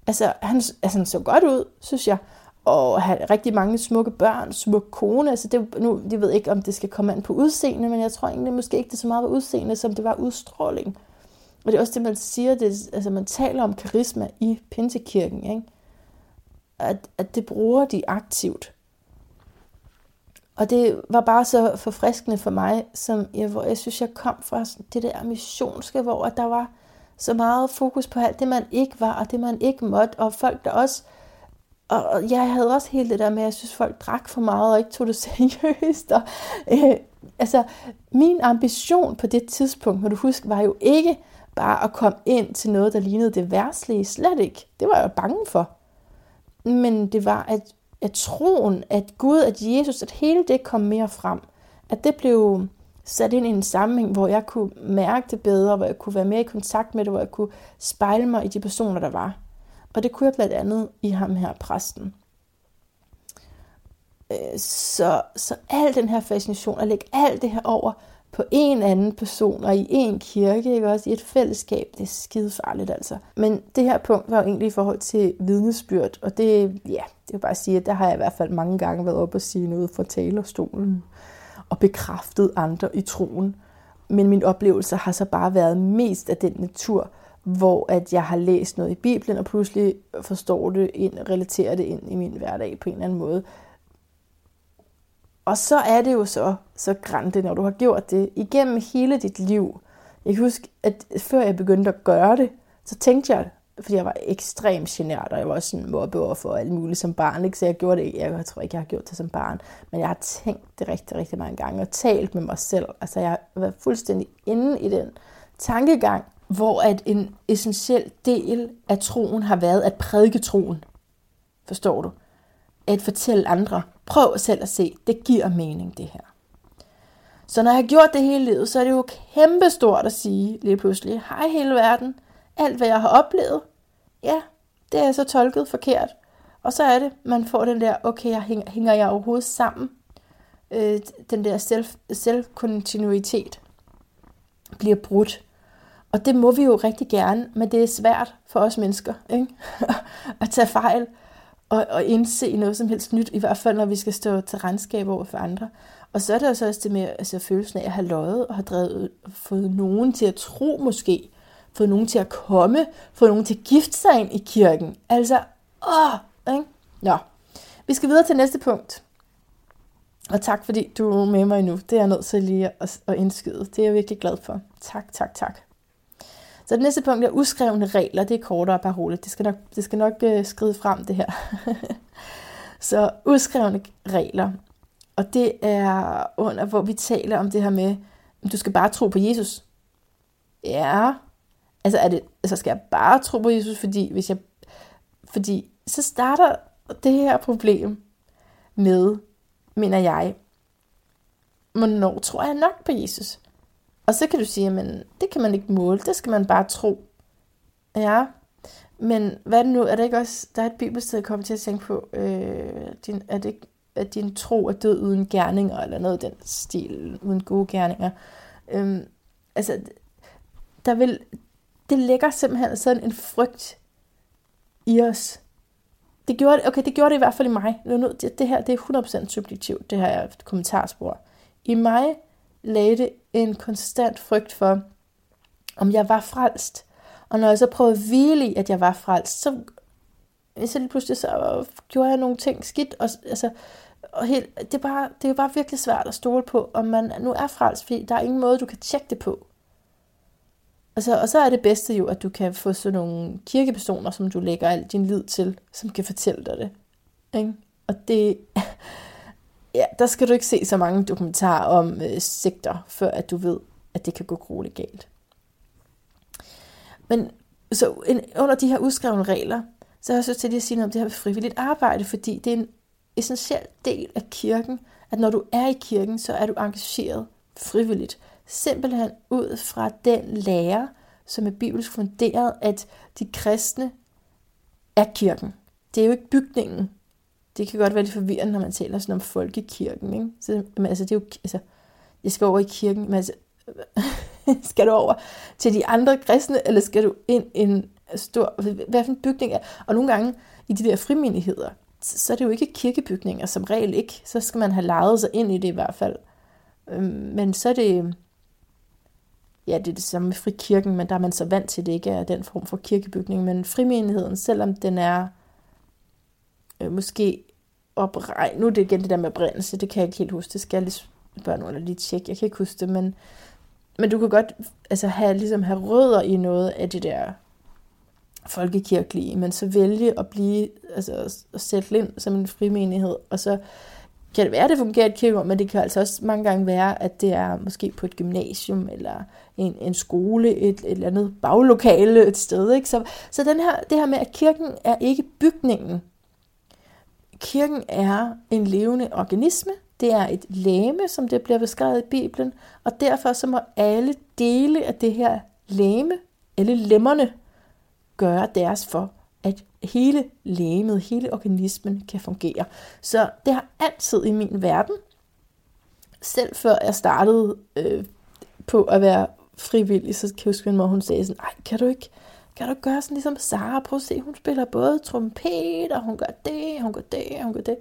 Altså, han, altså, han så godt ud, synes jeg. Og har rigtig mange smukke børn, smukke kone. Altså, det, nu, jeg ved ikke, om det skal komme an på udseende, men jeg tror egentlig måske ikke, det er så meget udseende, som det var udstråling. Og det er også det, man siger, det, altså man taler om karisma i Pinsekirken, ikke? At, at det bruger de aktivt. Og det var bare så forfriskende for mig, som jeg, hvor jeg synes, jeg kom fra det der missionske, hvor der var så meget fokus på alt det, man ikke var, og det, man ikke måtte, og folk der også... Og jeg havde også helt det der med, at jeg synes, folk drak for meget og ikke tog det seriøst. Og, øh, altså, min ambition på det tidspunkt, må du huske, var jo ikke bare at komme ind til noget, der lignede det værtslige. Slet ikke. Det var jeg bange for. Men det var at at troen, at Gud, at Jesus, at hele det kom mere frem. At det blev sat ind i en sammenhæng, hvor jeg kunne mærke det bedre, hvor jeg kunne være mere i kontakt med det, hvor jeg kunne spejle mig i de personer, der var. Og det kunne jeg blandt andet i ham her, præsten. Øh, så, så al den her fascination, at lægge alt det her over, på en anden person og i en kirke, ikke også i et fællesskab, det er skide farligt altså. Men det her punkt var jo egentlig i forhold til vidnesbyrd, og det, ja, det vil bare at sige, at der har jeg i hvert fald mange gange været op og sige noget fra talerstolen og bekræftet andre i troen. Men min oplevelse har så bare været mest af den natur, hvor at jeg har læst noget i Bibelen, og pludselig forstår det ind, relaterer det ind i min hverdag på en eller anden måde. Og så er det jo så, så grænte, når du har gjort det igennem hele dit liv. Jeg kan huske, at før jeg begyndte at gøre det, så tænkte jeg, fordi jeg var ekstremt genert, og jeg var også sådan mobbeover for alt muligt som barn, ikke? så jeg gjorde det ikke. Jeg tror ikke, jeg har gjort det som barn, men jeg har tænkt det rigtig, rigtig mange gange, og talt med mig selv. Altså jeg har været fuldstændig inde i den tankegang, hvor at en essentiel del af troen har været at prædike troen. Forstår du? At fortælle andre, prøv selv at se, det giver mening det her. Så når jeg har gjort det hele livet, så er det jo kæmpestort at sige lige pludselig, hej hele verden, alt hvad jeg har oplevet, ja, det er så tolket forkert. Og så er det, man får den der, okay, jeg hænger, hænger jeg overhovedet sammen? Øh, den der selv, self-kontinuitet bliver brudt. Og det må vi jo rigtig gerne, men det er svært for os mennesker ikke? at tage fejl og, og indse noget som helst nyt, i hvert fald når vi skal stå til regnskab over for andre. Og så er det så også det med altså, følelsen af at have løjet og have drevet, fået nogen til at tro måske, fået nogen til at komme, fået nogen til at gifte sig ind i kirken. Altså, åh, ikke? Nå, vi skal videre til næste punkt. Og tak fordi du er med mig nu. Det er jeg nødt til lige at, at indskyde. Det er jeg virkelig glad for. Tak, tak, tak. Så det næste punkt er uskrevne regler. Det er kortere parole. Det skal nok, det skal nok øh, skride frem, det her. så uskrevne regler. Og det er under, hvor vi taler om det her med, at du skal bare tro på Jesus. Ja, altså, er det, altså skal jeg bare tro på Jesus, fordi, hvis jeg, fordi så starter det her problem med, mener jeg, hvornår tror jeg nok på Jesus? Og så kan du sige, at det kan man ikke måle, det skal man bare tro. Ja, men hvad er det nu? Er det ikke også, der er et bibelsted, jeg kommer til at tænke på, øh, din, er det ikke, at din tro er død uden gerninger, eller noget den stil, uden gode gerninger. Øhm, altså, der vil, det lægger simpelthen sådan en frygt i os. Det gjorde det, okay, det gjorde det i hvert fald i mig. Det, det her det er 100% subjektivt, det her er kommentarspor. I mig lagde det en konstant frygt for, om jeg var frelst. Og når jeg så prøvede at hvile i, at jeg var frelst, så, så lige pludselig så gjorde jeg nogle ting skidt. Og, altså, og helt, det, er bare, det er bare virkelig svært at stole på, om man nu er frelst, fordi der er ingen måde, du kan tjekke det på. Altså, og så er det bedste jo, at du kan få sådan nogle kirkepersoner, som du lægger al din lid til, som kan fortælle dig det. Ikke? Og det, ja, der skal du ikke se så mange dokumentarer om øh, sigter, før at du ved, at det kan gå grueligt galt. Men så en, under de her udskrevne regler, så har jeg så til at sige noget om det her med frivilligt arbejde, fordi det er en essentiel del af kirken, at når du er i kirken, så er du engageret frivilligt. Simpelthen ud fra den lære, som er bibelsk funderet, at de kristne er kirken. Det er jo ikke bygningen, det kan godt være lidt forvirrende, når man taler sådan om folkekirken. Ikke? Så, men altså, det er jo, altså, jeg skal over i kirken, men altså, skal du over til de andre kristne, eller skal du ind i en stor, altså, hvad for en bygning er? Og nogle gange i de der frimindigheder, så er det jo ikke kirkebygninger, som regel ikke. Så skal man have lejet sig ind i det i hvert fald. Øhm, men så er det, ja, det er det samme med frikirken, men der er man så vant til, at det ikke er den form for kirkebygning. Men frimenigheden, selvom den er øh, måske opregne, nu er det igen det der med oprindelse, det kan jeg ikke helt huske, det skal jeg lige spørge nogen lige tjekke, jeg kan ikke huske det, men, men du kan godt altså, have, ligesom have rødder i noget af det der folkekirkelige, men så vælge at blive, altså at sætte ind som en frimenighed, og så kan det være, at det fungerer et kirkerum, men det kan altså også mange gange være, at det er måske på et gymnasium, eller en, en skole, et, et eller andet baglokale et sted. Ikke? Så, så den her, det her med, at kirken er ikke bygningen, kirken er en levende organisme. Det er et læme, som det bliver beskrevet i Bibelen, og derfor så må alle dele af det her læme, alle lemmerne, gøre deres for, at hele lægemet, hele organismen kan fungere. Så det har altid i min verden, selv før jeg startede øh, på at være frivillig, så kan jeg huske, min mor hun sagde sådan, ej, kan du ikke, kan du gøre sådan ligesom Sara? Prøv at se, hun spiller både trompet, og hun gør det, hun gør det, og hun gør det.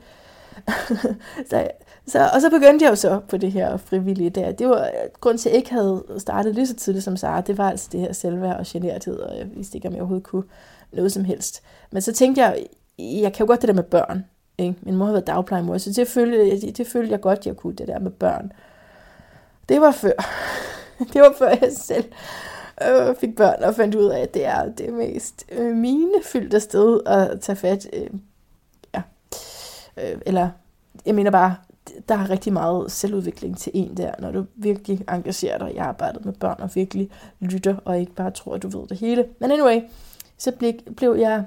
så, så, og så begyndte jeg jo så på det her frivillige der. Det var grund til, at jeg ikke havde startet lige så tidligt som Sara. Det var altså det her selvværd og generthed, og jeg vidste ikke, om jeg overhovedet kunne noget som helst. Men så tænkte jeg, jeg kan jo godt det der med børn. Ikke? Min mor har været dagplejemor, så det følte, det, det følte jeg godt, jeg kunne, det der med børn. Det var før. det var før jeg selv øh, fik børn og fandt ud af, at det er det mest øh, minefyldte sted at tage fat. Øh, ja. Øh, eller, jeg mener bare, der er rigtig meget selvudvikling til en der, når du virkelig engagerer dig i arbejdet med børn, og virkelig lytter, og ikke bare tror, at du ved det hele. Men anyway, så blev, blev jeg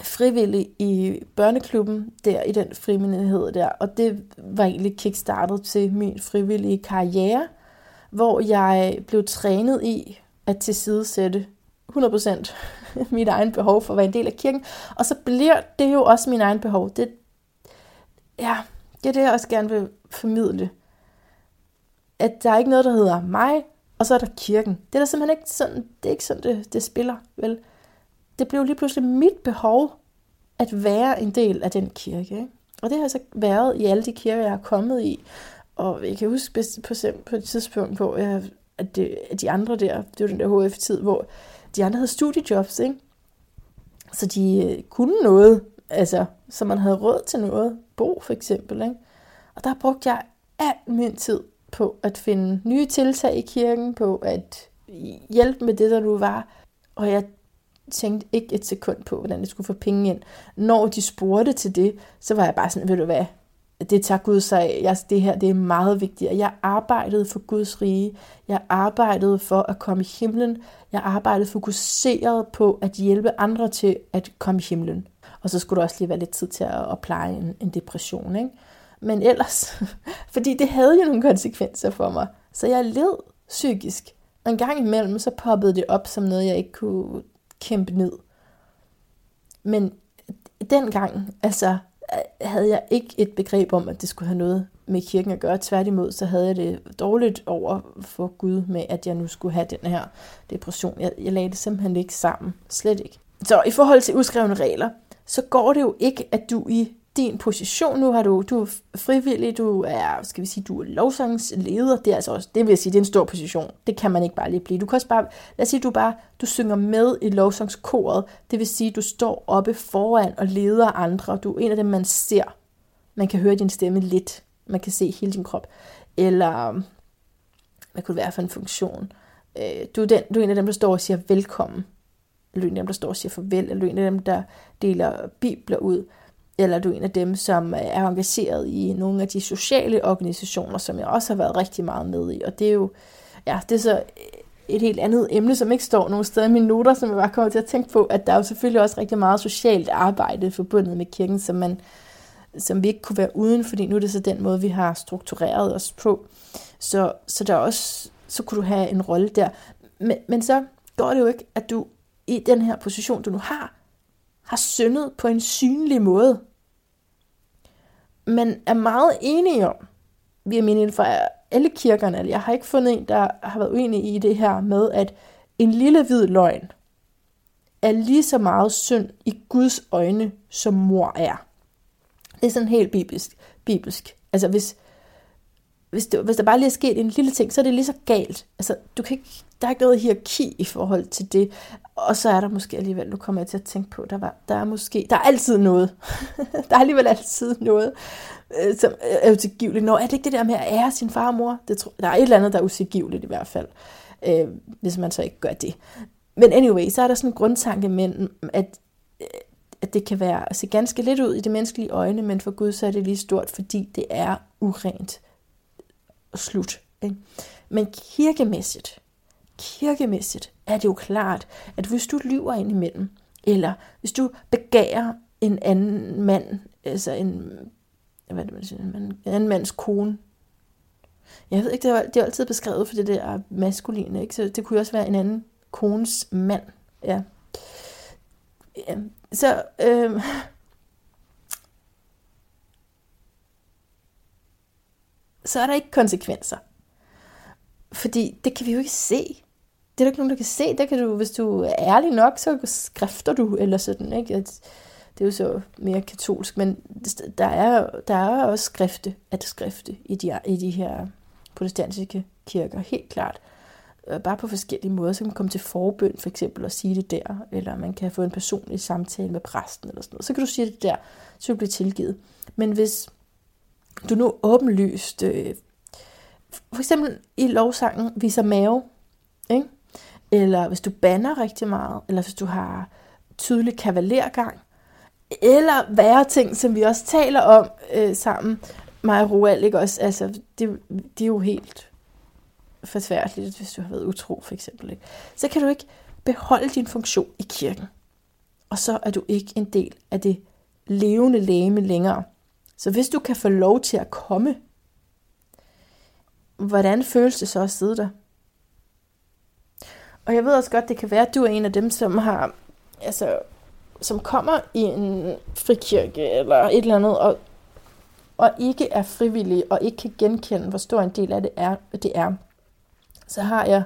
frivillig i børneklubben der, i den frivillighed der, og det var egentlig kickstartet til min frivillige karriere, hvor jeg blev trænet i at tilsidesætte 100% mit egen behov for at være en del af kirken, og så bliver det jo også min egen behov. Det, ja, det er det, jeg også gerne vil formidle. At der er ikke noget, der hedder mig, og så er der kirken. Det er da simpelthen ikke sådan, det er ikke sådan, det, det spiller, vel? Det blev lige pludselig mit behov at være en del af den kirke. Ikke? Og det har så været i alle de kirker, jeg har kommet i. Og jeg kan huske på, på et tidspunkt, hvor jeg, at, det, at de andre der, det var den der HF-tid, hvor de andre havde studiejobs, ikke? Så de øh, kunne noget, altså, så man havde råd til noget. Bo for eksempel, ikke? Og der brugte jeg al min tid på at finde nye tiltag i kirken, på at hjælpe med det, der nu var. Og jeg tænkte ikke et sekund på, hvordan jeg skulle få penge ind. Når de spurgte til det, så var jeg bare sådan, ved du hvad, det tager Gud sig af. Jeg, det her det er meget vigtigt. Jeg arbejdede for Guds rige. Jeg arbejdede for at komme i himlen. Jeg arbejdede fokuseret på at hjælpe andre til at komme i himlen. Og så skulle der også lige være lidt tid til at, at pleje en, en depression. Ikke? Men ellers, fordi det havde jo nogle konsekvenser for mig. Så jeg led psykisk. Og en gang imellem, så poppede det op som noget, jeg ikke kunne kæmpe ned. Men dengang, altså, Øh, havde jeg ikke et begreb om, at det skulle have noget med kirken at gøre. Tværtimod, så havde jeg det dårligt over for Gud med, at jeg nu skulle have den her depression. Jeg, jeg lagde det simpelthen ikke sammen. Slet ikke. Så i forhold til uskrevne regler, så går det jo ikke, at du i din position. Nu har du, du er frivillig, du er, skal vi sige, du er lovsangsleder. Det er altså også, det vil jeg sige, det er en stor position. Det kan man ikke bare lige blive. Du kan også bare, lad os sige, du bare, du synger med i lovsangskoret. Det vil sige, du står oppe foran og leder andre. Du er en af dem, man ser. Man kan høre din stemme lidt. Man kan se hele din krop. Eller, hvad kunne det være for en funktion? Øh, du er, den, du er en af dem, der står og siger velkommen. Eller du er en af dem, der står og siger farvel. Eller du er en af dem, der deler bibler ud eller du er en af dem, som øh, er engageret i nogle af de sociale organisationer, som jeg også har været rigtig meget med i. Og det er jo, ja, det er så øh, et helt andet emne, som ikke står nogen steder i mine noter, som jeg bare kommer til at tænke på, at der er jo selvfølgelig også rigtig meget socialt arbejde forbundet med kirken, som, man, som vi ikke kunne være uden, fordi nu er det så den måde, vi har struktureret os på. Så, så der også, så kunne du have en rolle der. Men, men så går det jo ikke, at du i den her position, du nu har, har syndet på en synlig måde. Men er meget enige om, vi er meningen fra alle kirkerne, jeg har ikke fundet en, der har været uenig i det her med, at en lille hvid løgn er lige så meget synd i Guds øjne, som mor er. Det er sådan helt bibelsk. bibelsk. Altså hvis, hvis, det, hvis der bare lige er sket en lille ting, så er det lige så galt. Altså, du kan ikke, der er ikke noget hierarki i forhold til det. Og så er der måske alligevel, nu kommer jeg til at tænke på, der, var, der er måske, der er altid noget. der er alligevel altid noget, øh, som er utilgiveligt. Nå, er det ikke det der med at ære sin far og mor? Det tror, der er et eller andet, der er utilgiveligt i hvert fald, øh, hvis man så ikke gør det. Men anyway, så er der sådan en grundtanke med, at, at det kan være at se ganske lidt ud i det menneskelige øjne, men for Gud så er det lige stort, fordi det er urent slut. Ikke? Men kirkemæssigt, kirkemæssigt er det jo klart, at hvis du lyver ind imellem, eller hvis du begærer en anden mand, altså en, hvad det, man siger, en anden mands kone, jeg ved ikke, det er, det er altid beskrevet for det der maskuline, ikke? så det kunne også være en anden kones mand. Ja. ja. Så øh, så er der ikke konsekvenser. Fordi det kan vi jo ikke se. Det er der ikke nogen, der kan se. Der kan du, hvis du er ærlig nok, så skrifter du, eller sådan, ikke? Det er jo så mere katolsk, men der er, der er også skrifte, at skrifte i de, i de her protestantiske kirker, helt klart. Bare på forskellige måder, så kan man komme til forbøn for eksempel og sige det der, eller man kan få en personlig samtale med præsten eller sådan noget. Så kan du sige det der, så du bliver tilgivet. Men hvis du nu åbenlyst, øh, for eksempel i lovsangen, viser mave, ikke? Eller hvis du banner rigtig meget, eller hvis du har tydelig kavalergang, eller værre ting, som vi også taler om øh, sammen, mig og Roald, ikke også? Altså, det, det er jo helt forfærdeligt, hvis du har været utro, for eksempel. Ikke? Så kan du ikke beholde din funktion i kirken. Og så er du ikke en del af det levende læme længere. Så hvis du kan få lov til at komme, hvordan føles det så at sidde der? Og jeg ved også godt, det kan være, at du er en af dem, som har, altså, som kommer i en frikirke eller et eller andet, og, og ikke er frivillig, og ikke kan genkende, hvor stor en del af det er. Det er. Så har jeg,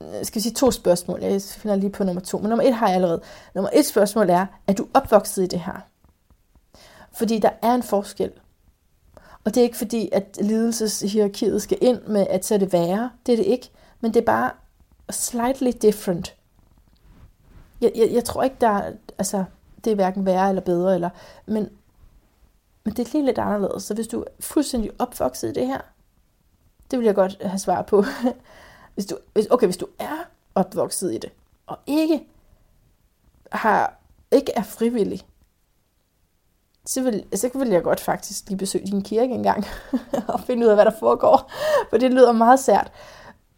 øh, skal vi sige to spørgsmål. Jeg finder lige på nummer to, men nummer et har jeg allerede. Nummer et spørgsmål er, er du opvokset i det her? Fordi der er en forskel. Og det er ikke fordi, at lidelseshierarkiet skal ind med, at så er det værre. Det er det ikke. Men det er bare slightly different. Jeg, jeg, jeg tror ikke, der er, altså, det er hverken værre eller bedre, eller, men, men det er lige lidt anderledes. Så hvis du er fuldstændig opvokset i det her, det vil jeg godt have svar på. hvis du, hvis, okay, hvis du er opvokset i det, og ikke har ikke er frivillig, så vil, så vil jeg godt faktisk lige besøge din kirke engang og finde ud af, hvad der foregår. For det lyder meget sært.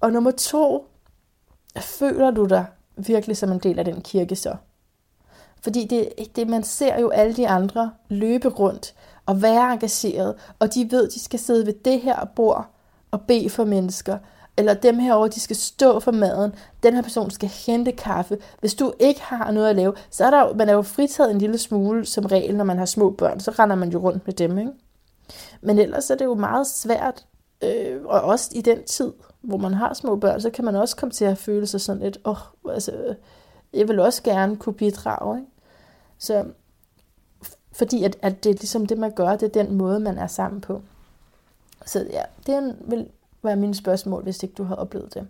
Og nummer to, føler du dig virkelig som en del af den kirke så? Fordi det, det, man ser jo alle de andre løbe rundt og være engageret, og de ved, de skal sidde ved det her bord og bede for mennesker, eller dem herover de skal stå for maden, den her person skal hente kaffe. Hvis du ikke har noget at lave, så er der jo, man er jo fritaget en lille smule som regel, når man har små børn, så render man jo rundt med dem, ikke? Men ellers er det jo meget svært, øh, og også i den tid, hvor man har små børn, så kan man også komme til at føle sig sådan lidt, åh, oh, altså, jeg vil også gerne kunne bidrage, ikke? Så, fordi at, at det er ligesom det, man gør, det er den måde, man er sammen på. Så ja, det vil være mine spørgsmål, hvis ikke du har oplevet det.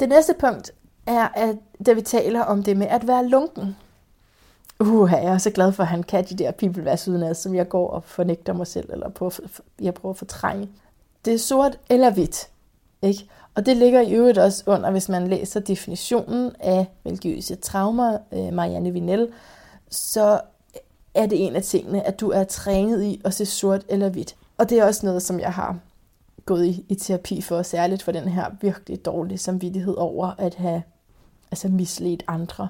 Det næste punkt er, at da vi taler om det med at være lunken. Uh, jeg er så glad for, at han kan de der bibelvers udenad, som jeg går og fornægter mig selv, eller på, jeg prøver at fortrænge. Det er sort eller hvidt. Ikke? Og det ligger i øvrigt også under, hvis man læser definitionen af religiøse traumer, øh, Marianne Vinel, så er det en af tingene, at du er trænet i at se sort eller hvidt. Og det er også noget, som jeg har gået i, i terapi for, særligt for den her virkelig dårlige samvittighed over at have altså misledt andre.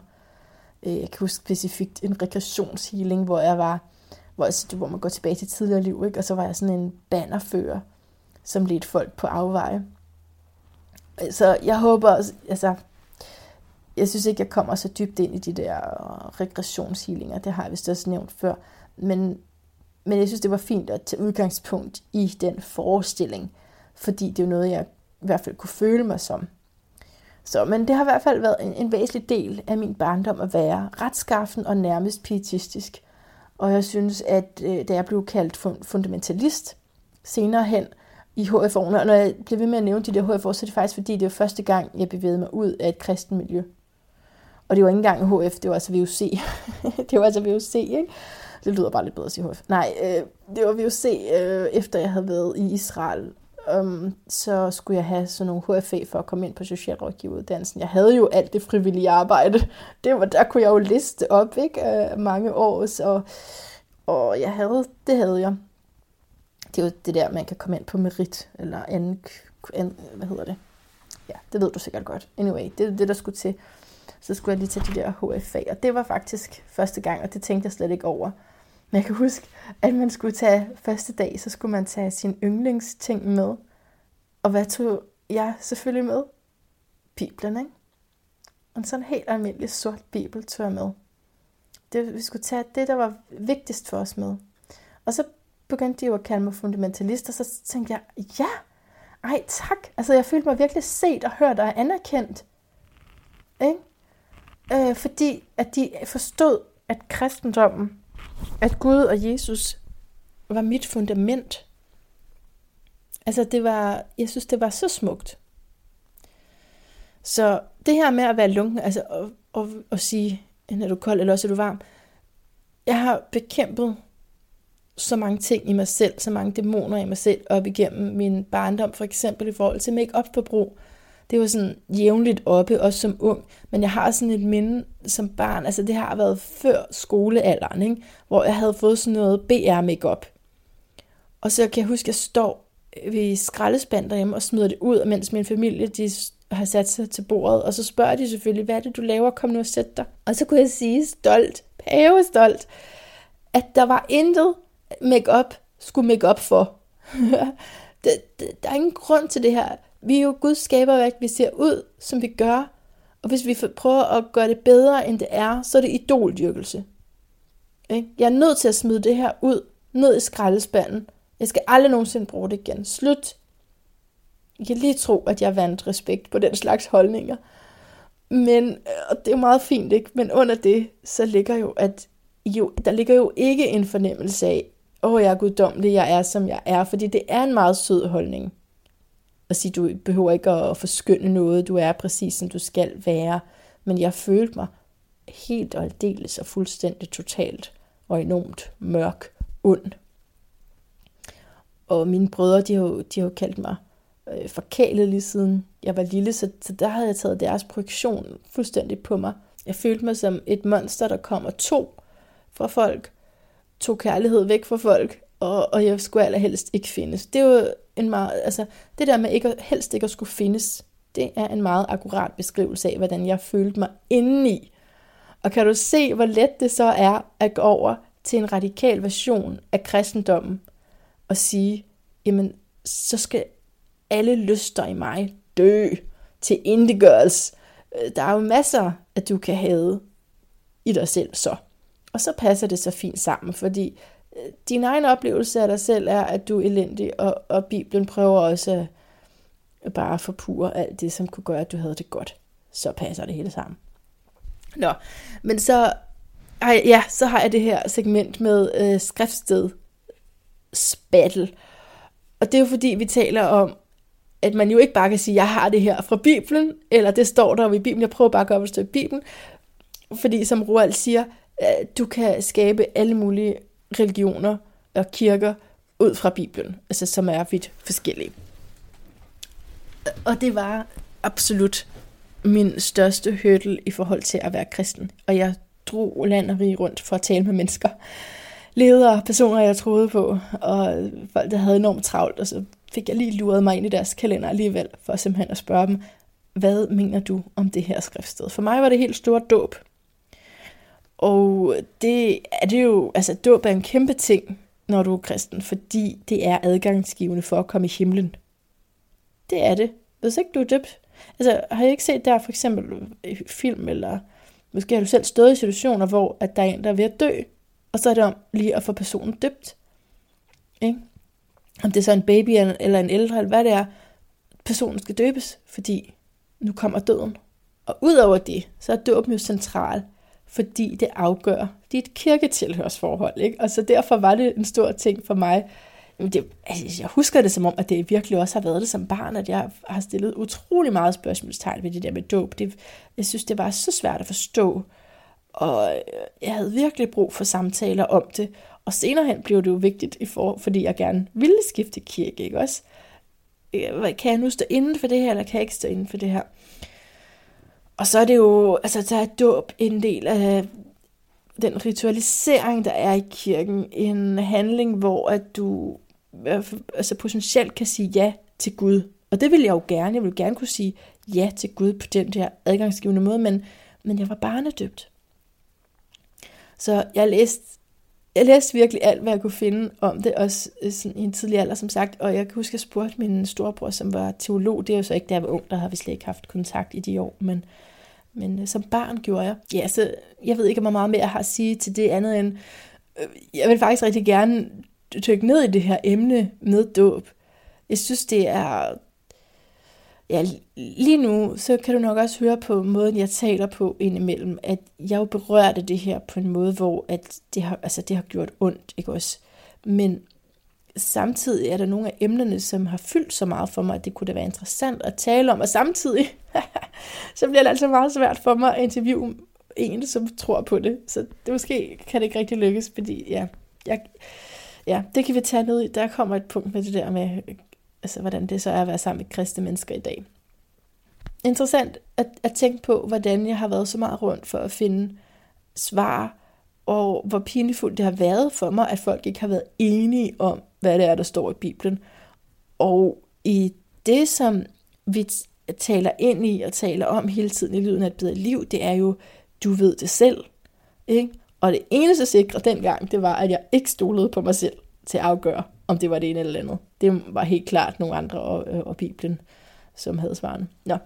Øh, jeg kan huske specifikt en regressionshealing, hvor jeg var, hvor, altså, hvor man går tilbage til tidligere liv, ikke? og så var jeg sådan en bannerfører, som ledte folk på afveje. Så jeg håber, altså, jeg synes ikke, jeg kommer så dybt ind i de der regressionshealinger, det har jeg vist også nævnt før, men, men jeg synes, det var fint at tage udgangspunkt i den forestilling, fordi det er jo noget, jeg i hvert fald kunne føle mig som. Så, men det har i hvert fald været en, en væsentlig del af min barndom at være retskaffen og nærmest pietistisk. Og jeg synes, at øh, da jeg blev kaldt fundamentalist senere hen i HFO'en, og når jeg blev ved med at nævne de der HF'er, så er det faktisk fordi, det var første gang, jeg bevægede mig ud af et kristen miljø. Og det var ikke engang HF, det var altså VUC. det var altså VUC, ikke? Det lyder bare lidt bedre at sige HF. Nej, øh, det var VUC, øh, efter jeg havde været i Israel um, så skulle jeg have sådan nogle HFA for at komme ind på socialrådgiveruddannelsen. Jeg havde jo alt det frivillige arbejde. Det var, der kunne jeg jo liste op, ikke? Uh, mange år, og, og jeg havde, det havde jeg. Det er jo det der, man kan komme ind på merit, eller anden, anden hvad hedder det? Ja, det ved du sikkert godt. Anyway, det er det, der skulle til. Så skulle jeg lige tage de der HFA, og det var faktisk første gang, og det tænkte jeg slet ikke over. Men jeg kan huske, at man skulle tage første dag, så skulle man tage sin yndlingsting med. Og hvad tog jeg selvfølgelig med? Bibelen, ikke? En sådan helt almindelig sort bibel tog jeg med. Det, vi skulle tage det, der var vigtigst for os med. Og så begyndte de jo at kalde mig fundamentalist, og så tænkte jeg, ja, ej tak, altså jeg følte mig virkelig set og hørt og anerkendt. Ikke? Øh, fordi at de forstod, at kristendommen, at Gud og Jesus var mit fundament. Altså det var, jeg synes det var så smukt. Så det her med at være lunken, altså at, at, at sige, er du kold eller også er du varm, jeg har bekæmpet så mange ting i mig selv, så mange dæmoner i mig selv op igennem min barndom, for eksempel i forhold til make-up forbrug. Det var sådan jævnligt oppe, også som ung, men jeg har sådan et minde som barn, altså det har været før skolealderen, ikke? hvor jeg havde fået sådan noget BR makeup. Og så kan jeg huske, at jeg står ved skraldespand derhjemme og smider det ud, mens min familie de har sat sig til bordet, og så spørger de selvfølgelig, hvad er det, du laver? Kom nu og sæt dig. Og så kunne jeg sige stolt, stolt, at der var intet make-up skulle make-up for. det, det, der er ingen grund til det her. Vi er jo Guds skaberværk, vi ser ud, som vi gør. Og hvis vi prøver at gøre det bedre, end det er, så er det idoldyrkelse. Jeg er nødt til at smide det her ud, ned i skraldespanden. Jeg skal aldrig nogensinde bruge det igen. Slut. Jeg kan lige tro, at jeg vandt respekt på den slags holdninger. Men, øh, og det er jo meget fint, ikke? Men under det, så ligger jo, at jo, der ligger jo ikke en fornemmelse af, åh, jeg er guddommelig, jeg er, som jeg er, fordi det er en meget sød holdning. At sige, du behøver ikke at forskynde noget, du er præcis, som du skal være. Men jeg følte mig helt og aldeles og fuldstændig totalt og enormt mørk, ond. Og mine brødre, de har jo, de har jo kaldt mig øh, forkælet lige siden jeg var lille, så, så der havde jeg taget deres projektion fuldstændig på mig. Jeg følte mig som et monster, der kommer to fra folk, tog kærlighed væk fra folk, og, og jeg skulle allerhelst ikke findes. Det er jo en meget, altså, det der med ikke, helst ikke at skulle findes, det er en meget akkurat beskrivelse af, hvordan jeg følte mig indeni. Og kan du se, hvor let det så er at gå over til en radikal version af kristendommen og sige, jamen, så skal alle lyster i mig dø til indegørelse. Øh, der er jo masser, at du kan have i dig selv så. Og så passer det så fint sammen, fordi øh, din egen oplevelse af dig selv er, at du er elendig, og, og Bibelen prøver også at bare forpure alt det, som kunne gøre, at du havde det godt. Så passer det hele sammen. Nå, men så, ja, så har jeg det her segment med øh, skriftsted spattel. Og det er jo fordi, vi taler om, at man jo ikke bare kan sige, jeg har det her fra Bibelen, eller det står der i Bibelen, jeg prøver bare at gøre, det står i Bibelen. Fordi som Roald siger, Øh, du kan skabe alle mulige religioner og kirker ud fra Bibelen, altså som er vidt forskellige. Og det var absolut min største hurdle i forhold til at være kristen. Og jeg drog land og rige rundt for at tale med mennesker. Ledere, personer, jeg troede på, og folk, der havde enormt travlt, og så fik jeg lige luret mig ind i deres kalender alligevel, for simpelthen at spørge dem, hvad mener du om det her skriftsted? For mig var det helt stort dåb. Og det er det jo, altså dåb er en kæmpe ting, når du er kristen, fordi det er adgangsgivende for at komme i himlen. Det er det. Hvis ikke du er døbt. Altså, har jeg ikke set der for eksempel film, eller måske har du selv stået i situationer, hvor at der er en, der er ved at dø, og så er det om lige at få personen døbt. Ikke? Om det er så en baby eller en ældre, eller hvad det er, personen skal døbes, fordi nu kommer døden. Og udover det, så er dåben jo central fordi det afgør dit kirketilhørsforhold. Ikke? Og så derfor var det en stor ting for mig. Det, altså, jeg husker det som om, at det virkelig også har været det som barn, at jeg har stillet utrolig meget spørgsmålstegn ved det der med dåb. Det, jeg synes, det var så svært at forstå, og øh, jeg havde virkelig brug for samtaler om det. Og senere hen blev det jo vigtigt, i for, fordi jeg gerne ville skifte kirke, ikke også? Øh, kan jeg nu stå inden for det her, eller kan jeg ikke stå inden for det her? Og så er det jo, altså der er dåb en del af den ritualisering, der er i kirken. En handling, hvor at du altså potentielt kan sige ja til Gud. Og det vil jeg jo gerne. Jeg vil gerne kunne sige ja til Gud på den der adgangsgivende måde, men, men jeg var barnedøbt. Så jeg læste, jeg læste virkelig alt, hvad jeg kunne finde om det, også øh, sådan i en tidlig alder, som sagt. Og jeg kan huske, at jeg spurgte min storebror, som var teolog. Det er jo så ikke, da jeg var ung, der har vi slet ikke haft kontakt i de år. Men, men øh, som barn gjorde jeg. Ja, så jeg ved ikke, hvor meget mere jeg har at sige til det andet end, øh, jeg vil faktisk rigtig gerne dykke ned i det her emne med dåb. Jeg synes, det er ja, lige nu, så kan du nok også høre på måden, jeg taler på indimellem, at jeg jo berørte det her på en måde, hvor at det, har, altså det har gjort ondt, ikke også? Men samtidig er der nogle af emnerne, som har fyldt så meget for mig, at det kunne da være interessant at tale om, og samtidig, så bliver det altså meget svært for mig at interviewe en, som tror på det. Så det måske kan det ikke rigtig lykkes, fordi ja, jeg, ja, det kan vi tage ned i. Der kommer et punkt med det der med, altså, hvordan det så er at være sammen med kristne mennesker i dag. Interessant at, at tænke på, hvordan jeg har været så meget rundt for at finde svar, og hvor pinefuldt det har været for mig, at folk ikke har været enige om, hvad det er, der står i Bibelen. Og i det, som vi taler ind i og taler om hele tiden i lyden af et bedre liv, det er jo, du ved det selv. Ikke? Og det eneste sikre dengang, det var, at jeg ikke stolede på mig selv til at afgøre, om det var det ene eller andet. Det var helt klart nogle andre og, øh, og Bibelen, som havde svaren. Nå.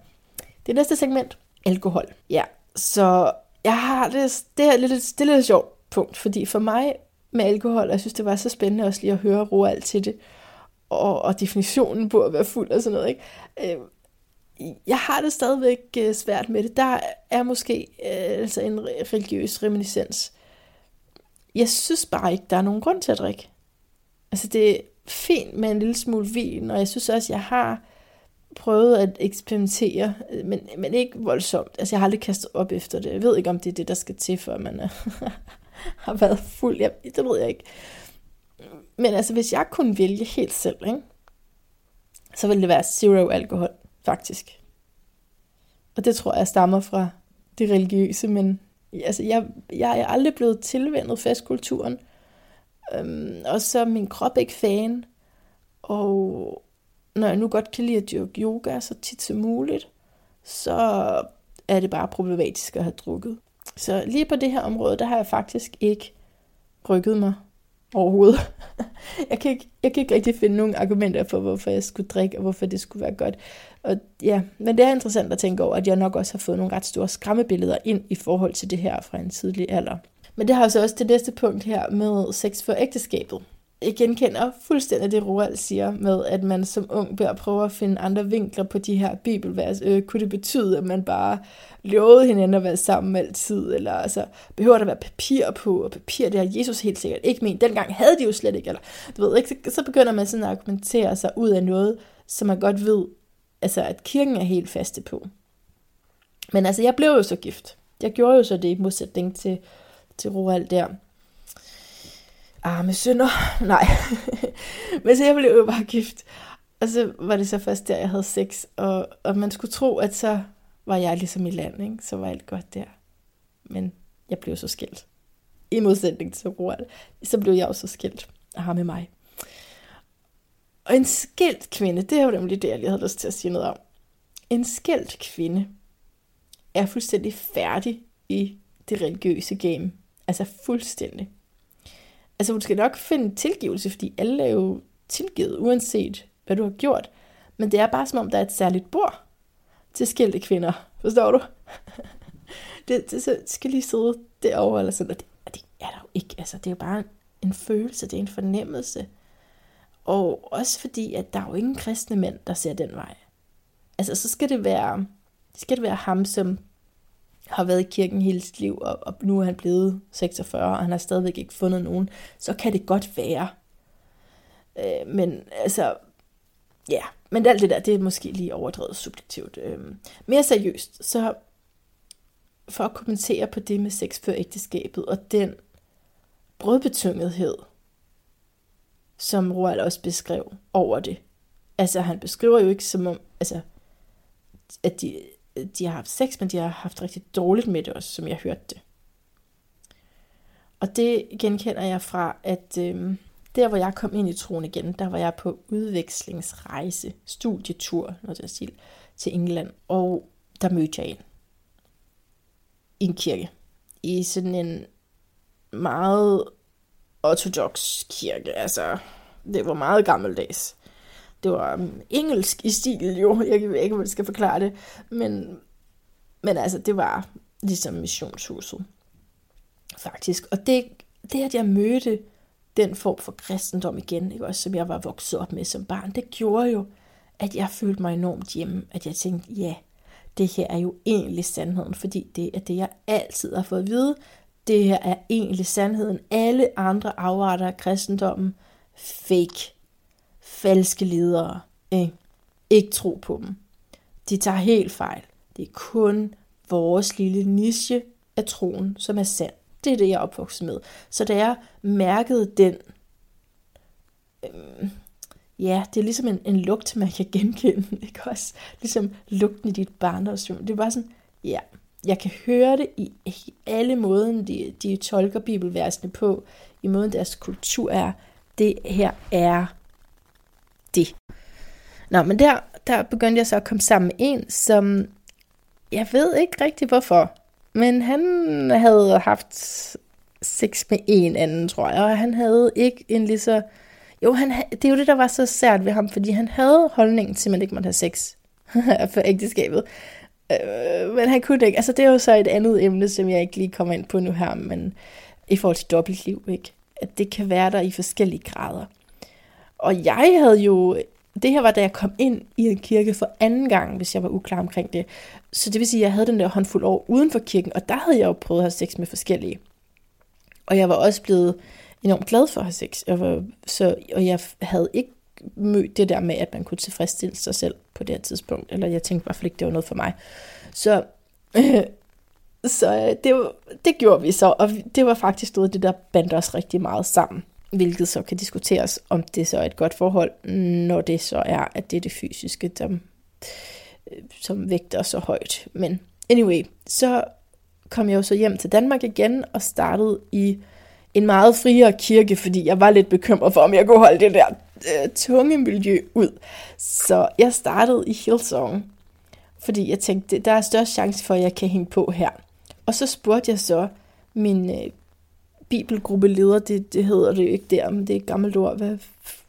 Det næste segment, alkohol. Ja, så jeg har det, det her lidt, det er lidt sjovt punkt, fordi for mig med alkohol, jeg synes, det var så spændende også lige at høre Roald til det, og, og definitionen på at være fuld og sådan noget. Ikke? Øh, jeg har det stadigvæk øh, svært med det. Der er måske øh, altså en religiøs reminiscens. Jeg synes bare ikke, der er nogen grund til at drikke. Altså det fint med en lille smule vin, og jeg synes også, jeg har prøvet at eksperimentere, øh, men, men ikke voldsomt. Altså jeg har aldrig kastet op efter det. Jeg ved ikke, om det er det, der skal til, for man er, øh, har været fuld. Jeg, det ved jeg ikke. Men altså, hvis jeg kunne vælge helt selv, ikke? så ville det være zero alkohol, faktisk. Og det tror jeg stammer fra det religiøse, men altså, jeg, jeg er aldrig blevet tilvendet festkulturen. Øhm, og så er min krop ikke fan. Og når jeg nu godt kan lide at dyrke yoga så tit som muligt, så er det bare problematisk at have drukket. Så lige på det her område, der har jeg faktisk ikke rykket mig overhovedet. jeg, kan ikke, jeg kan ikke rigtig finde nogen argumenter for, hvorfor jeg skulle drikke, og hvorfor det skulle være godt. Og ja, men det er interessant at tænke over, at jeg nok også har fået nogle ret store skræmmebilleder ind i forhold til det her fra en tidlig alder. Men det har så også det næste punkt her med sex for ægteskabet. Jeg genkender fuldstændig det, Roald siger med, at man som ung bør prøve at finde andre vinkler på de her bibelvers. Øh, kunne det betyde, at man bare lovede hinanden at være sammen altid? Eller altså, behøver der være papir på? Og papir, det har Jesus helt sikkert ikke men Dengang havde de jo slet ikke. Eller, du ved, ikke? Så, så begynder man sådan at argumentere sig ud af noget, som man godt ved, altså, at kirken er helt faste på. Men altså, jeg blev jo så gift. Jeg gjorde jo så det i modsætning til til Roald der. Arme synder. Nej. Men så jeg blev jo bare gift. Og så var det så først der, jeg havde sex. Og, og man skulle tro, at så var jeg ligesom i land, ikke? Så var alt godt der. Men jeg blev så skilt. I modsætning til Roald. Så blev jeg også skilt af ham med mig. Og en skilt kvinde, det er jo nemlig det, jeg lige havde lyst til at sige noget om. En skilt kvinde er fuldstændig færdig i det religiøse game. Altså fuldstændig. Altså hun skal nok finde tilgivelse, fordi alle er jo tilgivet, uanset hvad du har gjort. Men det er bare som om, der er et særligt bord til skilte kvinder. Forstår du? det, det, skal lige sidde derovre, eller sådan, og det, og det er der jo ikke. Altså, det er jo bare en følelse, det er en fornemmelse. Og også fordi, at der er jo ingen kristne mænd, der ser den vej. Altså, så skal det være, skal det være ham, som har været i kirken hele sit liv, og, og nu er han blevet 46, og han har stadigvæk ikke fundet nogen, så kan det godt være. Øh, men altså, ja, men alt det der, det er måske lige overdrevet subjektivt. Øh, mere seriøst, så for at kommentere på det med sex før ægteskabet, og den brødbetyngethed, som Roald også beskrev over det. Altså, han beskriver jo ikke som om, altså, at de de har haft sex, men de har haft rigtig dårligt med det også, som jeg hørte det. Og det genkender jeg fra, at øh, der hvor jeg kom ind i troen igen, der var jeg på udvekslingsrejse, studietur, noget der stil, til England. Og der mødte jeg en. I en kirke. I sådan en meget ortodox kirke. Altså, det var meget gammeldags det var um, engelsk i stil jo, jeg ved ikke, hvordan jeg skal forklare det, men, men altså, det var ligesom missionshuset, faktisk. Og det, det at jeg mødte den form for kristendom igen, ikke, også, som jeg var vokset op med som barn, det gjorde jo, at jeg følte mig enormt hjemme. At jeg tænkte, ja, det her er jo egentlig sandheden, fordi det er det, jeg altid har fået at vide. Det her er egentlig sandheden. Alle andre afarter af kristendommen, fake, falske ledere, ikke? ikke tro på dem. De tager helt fejl. Det er kun vores lille niche af troen, som er sand. Det er det, jeg er opvokset med. Så da jeg mærkede den, øhm, ja, det er ligesom en, en lugt, man kan genkende, ikke også? Ligesom lugten i dit barndomsrum. Det er bare sådan, ja, jeg kan høre det i, i alle måden, de, de tolker bibelversene på, i måden deres kultur er. Det her er. Nå, men der, der begyndte jeg så at komme sammen med en, som jeg ved ikke rigtig hvorfor, men han havde haft sex med en anden, tror jeg, og han havde ikke en lige så... Jo, han, det er jo det, der var så sært ved ham, fordi han havde holdningen til, at man ikke måtte have sex for ægteskabet. Øh, men han kunne ikke. Altså, det er jo så et andet emne, som jeg ikke lige kommer ind på nu her, men i forhold til dobbeltliv, ikke? At det kan være der i forskellige grader. Og jeg havde jo det her var, da jeg kom ind i en kirke for anden gang, hvis jeg var uklar omkring det. Så det vil sige, at jeg havde den der håndfuld år uden for kirken, og der havde jeg jo prøvet at have sex med forskellige. Og jeg var også blevet enormt glad for at have sex. Jeg var, så, og jeg havde ikke mødt det der med, at man kunne tilfredsstille sig selv på det her tidspunkt. Eller jeg tænkte i hvert fald ikke, det var noget for mig. Så, øh, så det, var, det gjorde vi så, og det var faktisk noget det, der bandt os rigtig meget sammen hvilket så kan diskuteres, om det så er et godt forhold, når det så er, at det er det fysiske, der, øh, som vægter så højt. Men anyway, så kom jeg jo så hjem til Danmark igen og startede i en meget friere kirke, fordi jeg var lidt bekymret for, om jeg kunne holde det der øh, tunge miljø ud. Så jeg startede i Hillsong, fordi jeg tænkte, der er størst chance for, at jeg kan hænge på her. Og så spurgte jeg så min øh, bibelgruppeleder, det, det hedder det jo ikke der, men det er et gammelt ord. Hvad,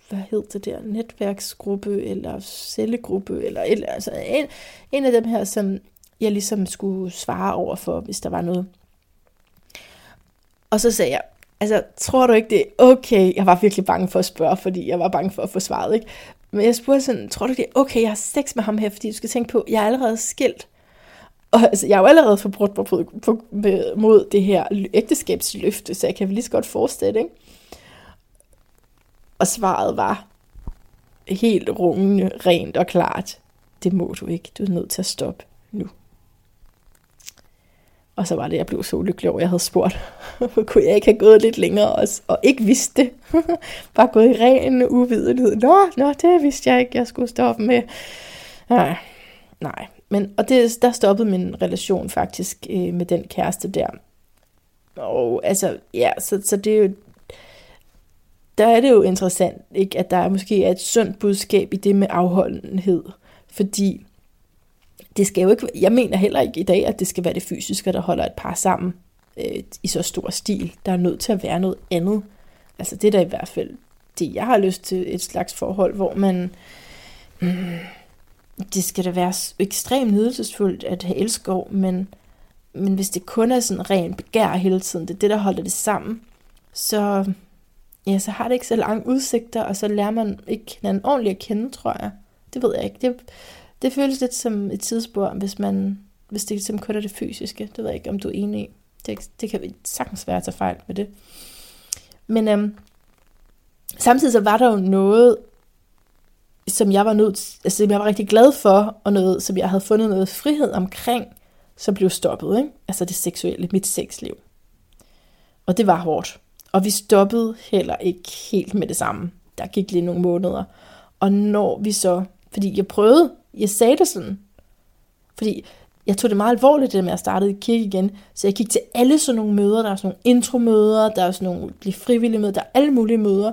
hvad hed det der? Netværksgruppe eller cellegruppe? Eller, eller altså en, en af dem her, som jeg ligesom skulle svare over for, hvis der var noget. Og så sagde jeg, altså, tror du ikke det er okay? Jeg var virkelig bange for at spørge, fordi jeg var bange for at få svaret, ikke? Men jeg spurgte sådan, tror du det er okay, jeg har sex med ham her, fordi du skal tænke på, jeg er allerede skilt. Og altså, jeg har jo allerede forbrudt mig på, på, mod det her ægteskabsløfte, så jeg kan vel lige så godt forestille, ikke? Og svaret var helt rungende, rent og klart. Det må du ikke. Du er nødt til at stoppe nu. Og så var det, jeg blev så lykkelig over, jeg havde spurgt. Kunne jeg ikke have gået lidt længere også, og ikke vidste det? Bare gået i ren uvidenhed. Nå, nå, det vidste jeg ikke, jeg skulle stoppe med. Nej, nej. Men, og det, der stoppede min relation faktisk øh, med den kæreste der. Og altså, ja, så, så det er jo, der er det jo interessant, ikke, at der måske er et sundt budskab i det med afholdenhed. Fordi det skal jo ikke, jeg mener heller ikke i dag, at det skal være det fysiske, der holder et par sammen øh, i så stor stil. Der er nødt til at være noget andet. Altså det er da i hvert fald det, jeg har lyst til, et slags forhold, hvor man... Mm, det skal da være ekstremt nydelsesfuldt at have elskov, men, men hvis det kun er sådan ren begær hele tiden, det er det, der holder det sammen, så, ja, så har det ikke så lange udsigter, og så lærer man ikke hinanden ordentligt at kende, tror jeg. Det ved jeg ikke. Det, det føles lidt som et tidsspur, hvis, man, hvis det ligesom kun er det fysiske. Det ved jeg ikke, om du er enig i. Det, det kan sagtens være at tage fejl med det. Men øhm, samtidig så var der jo noget som jeg var nødt, altså, som jeg var rigtig glad for, og noget, som jeg havde fundet noget frihed omkring, som blev stoppet, ikke? altså det seksuelle, mit sexliv. Og det var hårdt. Og vi stoppede heller ikke helt med det samme. Der gik lige nogle måneder. Og når vi så, fordi jeg prøvede, jeg sagde det sådan, fordi jeg tog det meget alvorligt, det med at starte i kirke igen, så jeg gik til alle sådan nogle møder, der er sådan nogle intromøder, der er sådan nogle blive frivillige møder, der er alle mulige møder.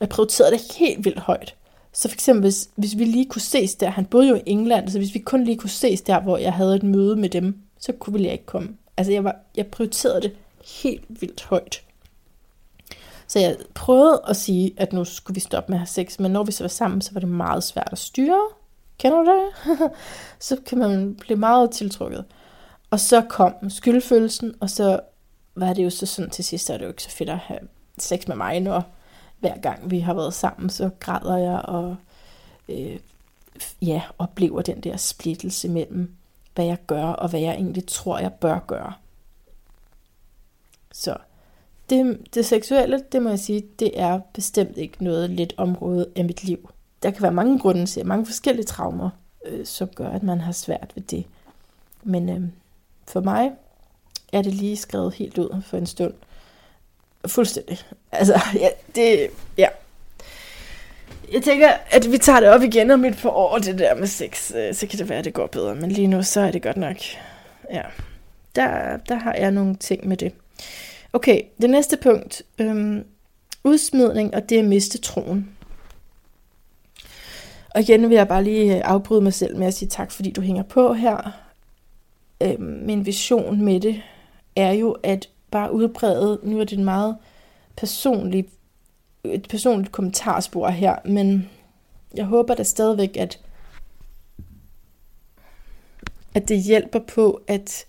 Jeg prioriterede det helt vildt højt. Så for eksempel, hvis, hvis vi lige kunne ses der, han boede jo i England, så hvis vi kun lige kunne ses der, hvor jeg havde et møde med dem, så kunne jeg ikke komme. Altså jeg, var, jeg prioriterede det helt vildt højt. Så jeg prøvede at sige, at nu skulle vi stoppe med at have sex, men når vi så var sammen, så var det meget svært at styre. Kender du det? så kan man blive meget tiltrukket. Og så kom skyldfølelsen, og så var det jo så sådan til sidst, at det jo ikke så fedt at have sex med mig, når hver gang vi har været sammen, så græder jeg og øh, ja, oplever den der splittelse mellem, hvad jeg gør, og hvad jeg egentlig tror, jeg bør gøre. Så det, det seksuelle, det må jeg sige, det er bestemt ikke noget let område af mit liv. Der kan være mange grunde til, mange forskellige traumer, øh, som gør, at man har svært ved det. Men øh, for mig er det lige skrevet helt ud for en stund. Fuldstændig. Altså, ja, det, ja. Jeg tænker, at vi tager det op igen om et par år, det der med sex. Øh, så kan det være, at det går bedre. Men lige nu, så er det godt nok. Ja, der, der har jeg nogle ting med det. Okay, det næste punkt. Øhm, udsmidning, og det at miste troen. Og igen vil jeg bare lige øh, afbryde mig selv med at sige tak, fordi du hænger på her. Øhm, min vision med det er jo at bare udbrede, nu er det en meget personlig, et personligt kommentarspor her, men jeg håber da stadigvæk, at, at det hjælper på at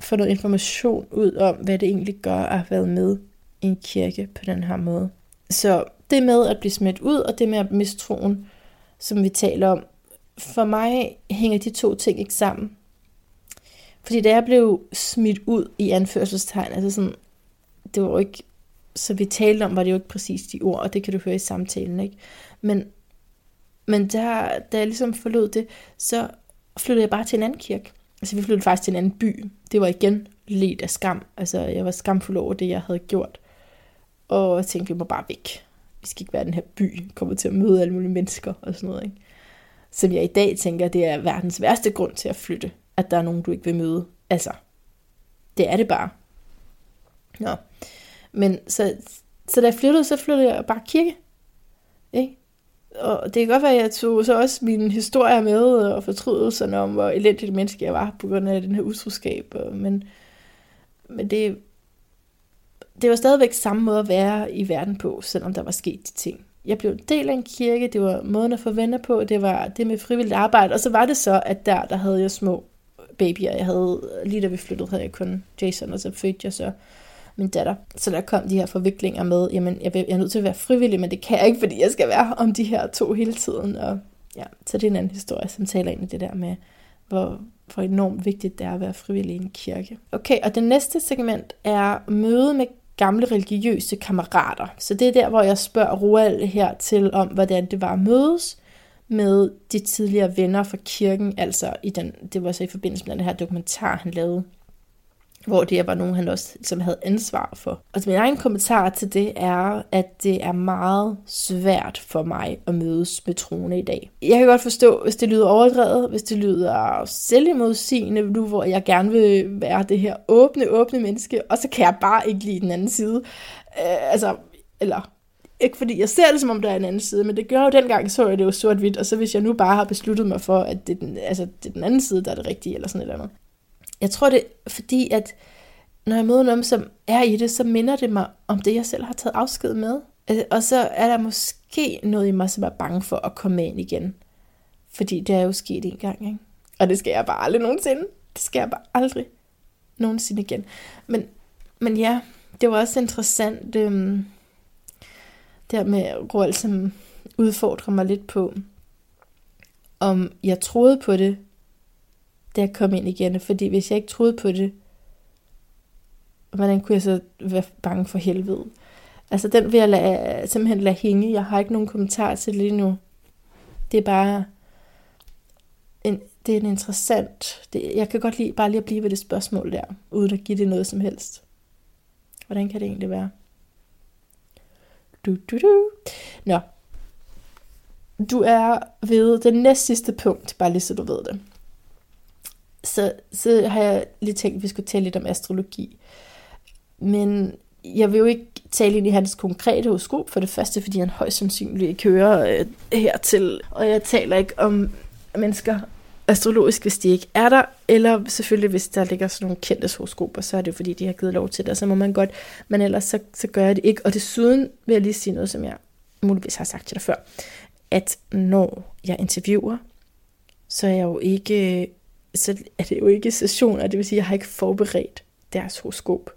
få noget information ud om, hvad det egentlig gør at have været med i en kirke på den her måde. Så det med at blive smidt ud, og det med at miste troen, som vi taler om, for mig hænger de to ting ikke sammen. Fordi da jeg blev smidt ud i anførselstegn, altså sådan, det var jo ikke, så vi talte om, var det jo ikke præcis de ord, og det kan du høre i samtalen, ikke? Men, men der, da jeg ligesom forlod det, så flyttede jeg bare til en anden kirke. Altså vi flyttede faktisk til en anden by. Det var igen lidt af skam. Altså jeg var skamfuld over det, jeg havde gjort. Og jeg tænkte, vi må bare væk. Vi skal ikke være den her by, kommer til at møde alle mulige mennesker og sådan noget. Ikke? Som jeg i dag tænker, det er verdens værste grund til at flytte at der er nogen, du ikke vil møde. Altså, det er det bare. Nå. Men så, så da jeg flyttede, så flyttede jeg bare kirke. Ikke? Og det kan godt være, at jeg tog så også mine historier med, og fortrydelserne om, hvor elendigt menneske jeg var, på grund af den her utroskab. Men, men det, det var stadigvæk samme måde at være i verden på, selvom der var sket de ting. Jeg blev en del af en kirke, det var måden at få venner på, det var det med frivilligt arbejde, og så var det så, at der, der havde jeg små babyer. Jeg havde, lige da vi flyttede, havde jeg kun Jason, og så fødte jeg så min datter. Så der kom de her forviklinger med, jamen jeg, jeg er nødt til at være frivillig, men det kan jeg ikke, fordi jeg skal være om de her to hele tiden. Og ja, så det er en anden historie, som taler ind i det der med, hvor, hvor enormt vigtigt det er at være frivillig i en kirke. Okay, og det næste segment er møde med gamle religiøse kammerater. Så det er der, hvor jeg spørger Roald her til om, hvordan det var at mødes, med de tidligere venner fra kirken, altså i den, det var så i forbindelse med den her dokumentar, han lavede, hvor det var nogen, han også som havde ansvar for. Og min egen kommentar til det er, at det er meget svært for mig at mødes med troende i dag. Jeg kan godt forstå, hvis det lyder overdrevet, hvis det lyder selvimodsigende, nu hvor jeg gerne vil være det her åbne, åbne menneske, og så kan jeg bare ikke lide den anden side. Øh, altså, eller ikke fordi jeg ser det, som om der er en anden side, men det gør jo dengang, så jeg det jo sort-hvidt, og så hvis jeg nu bare har besluttet mig for, at det er den, altså, det er den anden side, der er det rigtige, eller sådan et eller andet. Jeg tror det er fordi, at når jeg møder nogen, som er i det, så minder det mig om det, jeg selv har taget afsked med. Øh, og så er der måske noget i mig, som er bange for at komme ind igen. Fordi det er jo sket en gang, ikke? Og det skal jeg bare aldrig nogensinde. Det skal jeg bare aldrig nogensinde igen. Men, men ja, det var også interessant. Øhm, der med Roald, som udfordrer mig lidt på, om jeg troede på det, da jeg kom ind igen. Fordi hvis jeg ikke troede på det, hvordan kunne jeg så være bange for helvede? Altså den vil jeg lade, simpelthen lade hænge. Jeg har ikke nogen kommentar til det lige nu. Det er bare en, det er en interessant... Det, jeg kan godt lide bare lige at blive ved det spørgsmål der, uden at give det noget som helst. Hvordan kan det egentlig være? Du, du, du. Nå. Du er ved det næst sidste punkt, bare lige så du ved det. Så, så har jeg lige tænkt, at vi skulle tale lidt om astrologi. Men jeg vil jo ikke tale ind i hans konkrete horoskop, for det første, fordi han højst sandsynligt kører øh, hertil. Og jeg taler ikke om mennesker, astrologisk, hvis de ikke er der, eller selvfølgelig, hvis der ligger sådan nogle kendte horoskoper, så er det fordi, de har givet lov til det, så må man godt, men ellers så, så gør jeg det ikke. Og desuden vil jeg lige sige noget, som jeg muligvis har sagt til dig før, at når jeg interviewer, så er jeg jo ikke, så er det jo ikke sessioner, det vil sige, at jeg har ikke forberedt deres horoskop